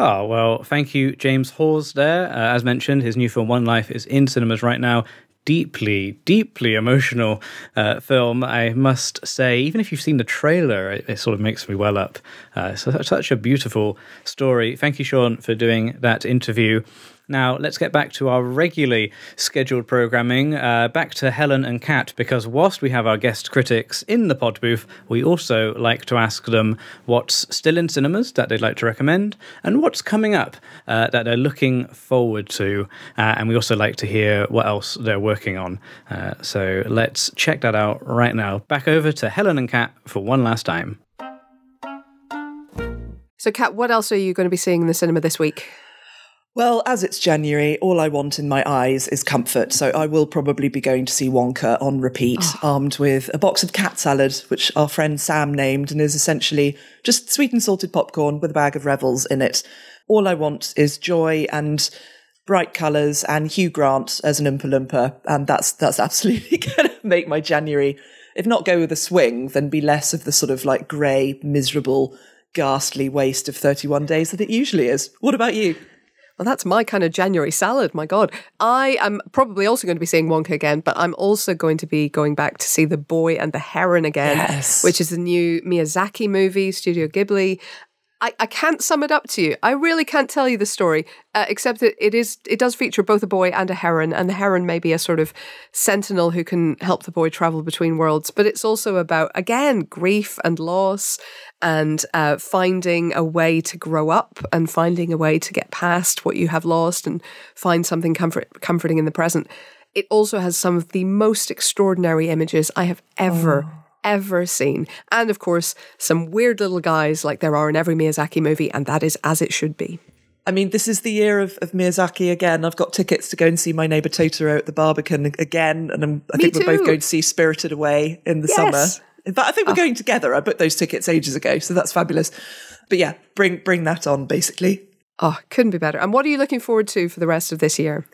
Oh, well, thank you, James Hawes, there. Uh, as mentioned, his new film, One Life, is in cinemas right now. Deeply, deeply emotional uh, film, I must say. Even if you've seen the trailer, it, it sort of makes me well up. Uh, so, such a beautiful story. Thank you, Sean, for doing that interview. Now, let's get back to our regularly scheduled programming. Uh, back to Helen and Kat, because whilst we have our guest critics in the pod booth, we also like to ask them what's still in cinemas that they'd like to recommend and what's coming up uh, that they're looking forward to. Uh, and we also like to hear what else they're working on. Uh, so let's check that out right now. Back over to Helen and Kat for one last time. So, Kat, what else are you going to be seeing in the cinema this week? Well, as it's January, all I want in my eyes is comfort. So I will probably be going to see Wonka on repeat, oh. armed with a box of cat salad, which our friend Sam named, and is essentially just sweet and salted popcorn with a bag of revels in it. All I want is joy and bright colours and Hugh Grant as an Oompa Loompa, and that's that's absolutely going to make my January, if not go with a swing, then be less of the sort of like grey, miserable, ghastly waste of 31 days that it usually is. What about you? Well, that's my kind of January salad. My God. I am probably also going to be seeing Wonka again, but I'm also going to be going back to see The Boy and the Heron again, Yes. which is the new Miyazaki movie, Studio Ghibli. I, I can't sum it up to you. I really can't tell you the story, uh, except that it is it does feature both a boy and a heron, and the heron may be a sort of sentinel who can help the boy travel between worlds. But it's also about again grief and loss, and uh, finding a way to grow up and finding a way to get past what you have lost and find something comfort comforting in the present. It also has some of the most extraordinary images I have ever ever seen. And of course, some weird little guys like there are in every Miyazaki movie, and that is as it should be. I mean, this is the year of, of Miyazaki again. I've got tickets to go and see my neighbour Totoro at the Barbican again, and I'm, I Me think we're both going to see Spirited Away in the Yes. summer. In fact, I think we're ah. going together. I booked those tickets ages ago, so that's fabulous. But yeah, bring bring that on, basically. Oh, couldn't be better. And what are you looking forward to for the rest of this year?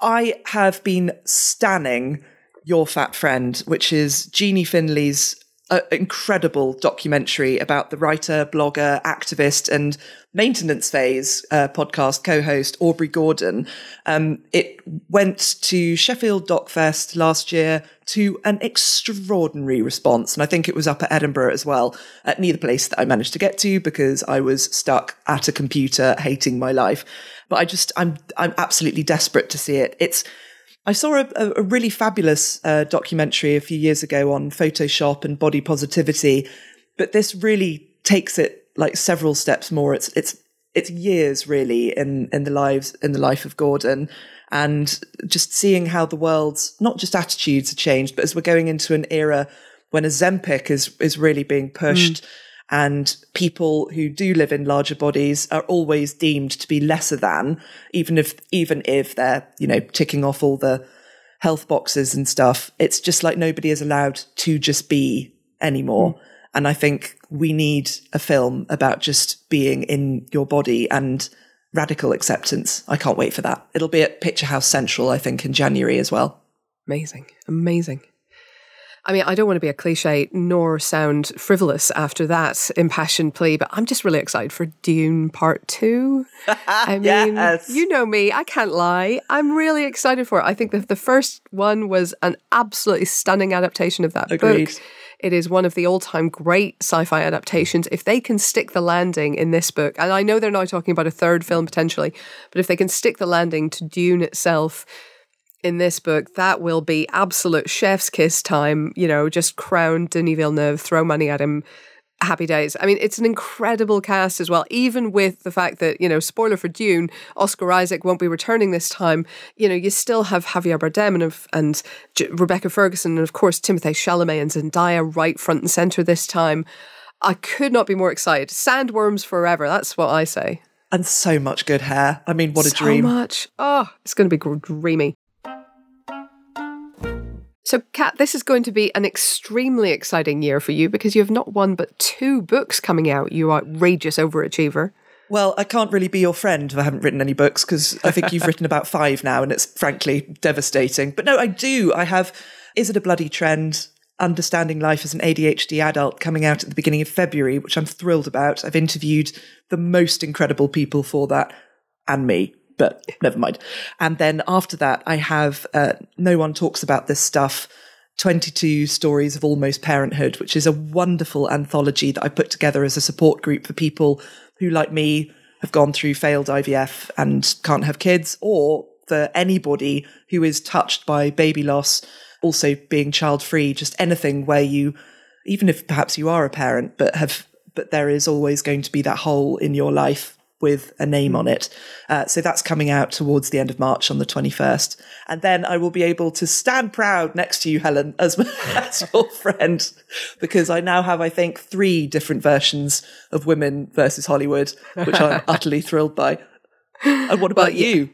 I have been stanning Your Fat Friend, which is Jeanie Finlay's uh, incredible documentary about the writer, blogger, activist, and maintenance phase uh, podcast co-host Aubrey Gordon. Um, it went to Sheffield Docfest last year to an extraordinary response, and I think it was up at Edinburgh as well. At neither place that I managed to get to because I was stuck at a computer, hating my life. But I just, I'm, I'm absolutely desperate to see it. It's I saw a, a, really fabulous uh, documentary a few years ago on Photoshop and body positivity, but this really takes it like several steps more. It's it's it's years really in in the lives in the life of Gordon, and just seeing how the world's not just attitudes have changed, but as we're going into an era when Ozempic is is really being pushed. And people who do live in larger bodies are always deemed to be lesser than, even if even if they're you know ticking off all the health boxes and stuff. It's just like nobody is allowed to just be anymore. Mm. And I think we need a film about just being in your body and radical acceptance. I can't wait for that. It'll be at Picturehouse Central, I think, in January as well. Amazing. Amazing. I mean, I don't want to be a cliche nor sound frivolous after that impassioned plea, but I'm just really excited for Dune Part 2. I mean, Yes. you know me, I can't lie. I'm really excited for it. I think that the first one was an absolutely stunning adaptation of that Agreed. book. It is one of the all time great sci fi adaptations. If they can stick the landing in this book, and I know they're now talking about a third film potentially, but if they can stick the landing to Dune itself, in this book, that will be absolute chef's kiss time. You know, just crown Denis Villeneuve, throw money at him. Happy days. I mean, it's an incredible cast as well, even with the fact that, you know, spoiler for Dune, Oscar Isaac won't be returning this time. You know, you still have Javier Bardem and, and J- Rebecca Ferguson, and of course, Timothée Chalamet and Zendaya right front and center this time. I could not be more excited. Sandworms forever. That's what I say. And so much good hair. I mean, what a so dream. So much. Oh, it's going to be dreamy. So, Kat, this is going to be an extremely exciting year for you because you have not one but two books coming out. You outrageous overachiever. Well, I can't really be your friend if I haven't written any books because I think you've written about five now and it's frankly devastating. But no, I do. I have Is It a Bloody Trend? Understanding Life as an ADHD Adult coming out at the beginning of February, which I'm thrilled about. I've interviewed the most incredible people for that and me, but never mind. And then after that, I have uh, No One Talks About This Stuff 22 Stories of Almost Parenthood, which is a wonderful anthology that I put together as a support group for people who, like me, have gone through failed IVF and can't have kids, or for anybody who is touched by baby loss, also being child free, just anything where you, even if perhaps you are a parent, but have, but there is always going to be that hole in your life with a name on it. Uh, so that's coming out towards the end of March on the 21st. And then I will be able to stand proud next to you, Helen, as, as your friend, because I now have, I think, three different versions of Women versus Hollywood, which I'm utterly thrilled by. And what about you?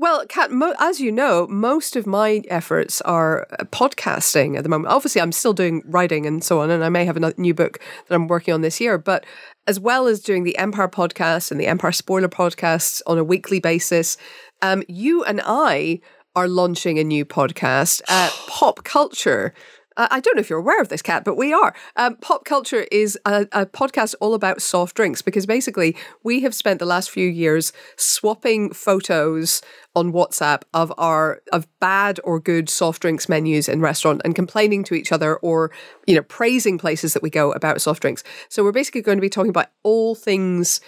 Well, Kat, mo- as you know, most of my efforts are uh, podcasting at the moment. Obviously, I'm still doing writing and so on, and I may have a new book that I'm working on this year. But as well as doing the Empire podcast and the Empire Spoiler podcasts on a weekly basis, um, you and I are launching a new podcast, uh, Pop Culture. I don't know if you're aware of this, Kat, but we are. Um, Pop Culture is a, a, podcast all about soft drinks because basically we have spent the last few years swapping photos on WhatsApp of our of bad or good soft drinks menus in restaurant and complaining to each other or you know praising places that we go about soft drinks. So we're basically going to be talking about all things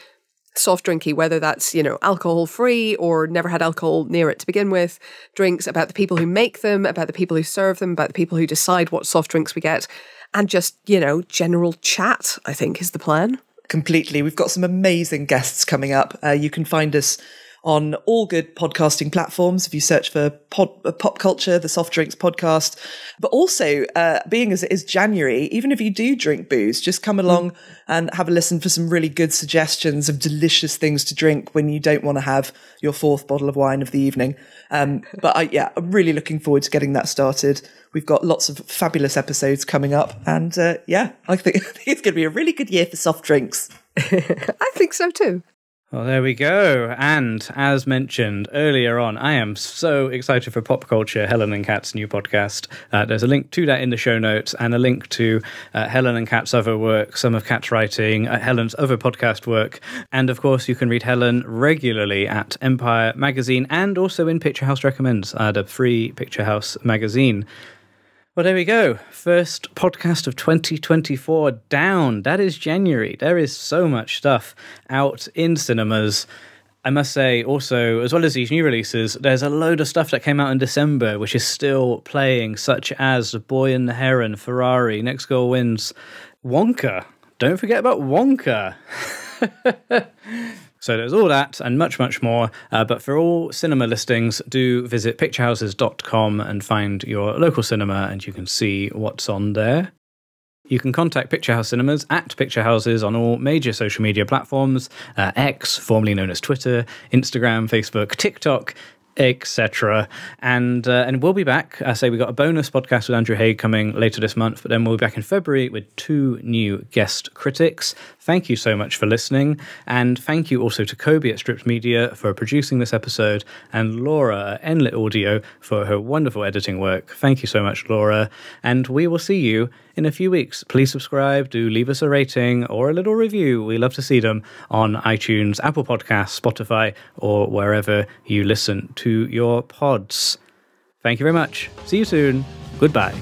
soft drinky, whether that's, you know, alcohol free or never had alcohol near it to begin with, drinks about the people who make them, about the people who serve them, about the people who decide what soft drinks we get, and just, you know, general chat, I think is the plan. Completely. We've got some amazing guests coming up. Uh, you can find us on all good podcasting platforms. If you search for pod, uh, pop culture, the soft drinks podcast, but also uh, being as it is January, even if you do drink booze, just come along mm. and have a listen for some really good suggestions of delicious things to drink when you don't want to have your fourth bottle of wine of the evening. Um, but I, yeah, I'm really looking forward to getting that started. We've got lots of fabulous episodes coming up, and uh, yeah, I think, I think it's going to be a really good year for soft drinks. I think so too. Well, there we go. And as mentioned earlier on, I am so excited for Pop Culture, Helen and Kat's new podcast. Uh, there's a link to that in the show notes and a link to uh, Helen and Kat's other work, some of Kat's writing, uh, Helen's other podcast work. And of course, you can read Helen regularly at Empire Magazine and also in Picturehouse Recommends, uh, the free Picturehouse magazine. Well, there we go. First podcast of 2024 down. That is January. There is so much stuff out in cinemas. I must say, also, as well as these new releases, there's a load of stuff that came out in December which is still playing, such as The Boy and the Heron, Ferrari, Next Goal Wins, Wonka. Don't forget about Wonka. So there's all that and much, much more. Uh, but for all cinema listings, do visit picturehouses.com and find your local cinema and you can see what's on there. You can contact Picturehouse Cinemas at Picturehouses on all major social media platforms uh, X, formerly known as Twitter, Instagram, Facebook, TikTok, etc. And uh, and we'll be back. I say we got a bonus podcast with Andrew Haigh coming later this month, but then we'll be back in February with two new guest critics. Thank you so much for listening, and thank you also to Kobe at Stripped Media for producing this episode, and Laura at Enlit Audio for her wonderful editing work. Thank you so much, Laura, and we will see you in a few weeks. Please subscribe, do leave us a rating or a little review. We love to see them on iTunes, Apple Podcasts, Spotify, or wherever you listen to your pods. Thank you very much. See you soon. Goodbye.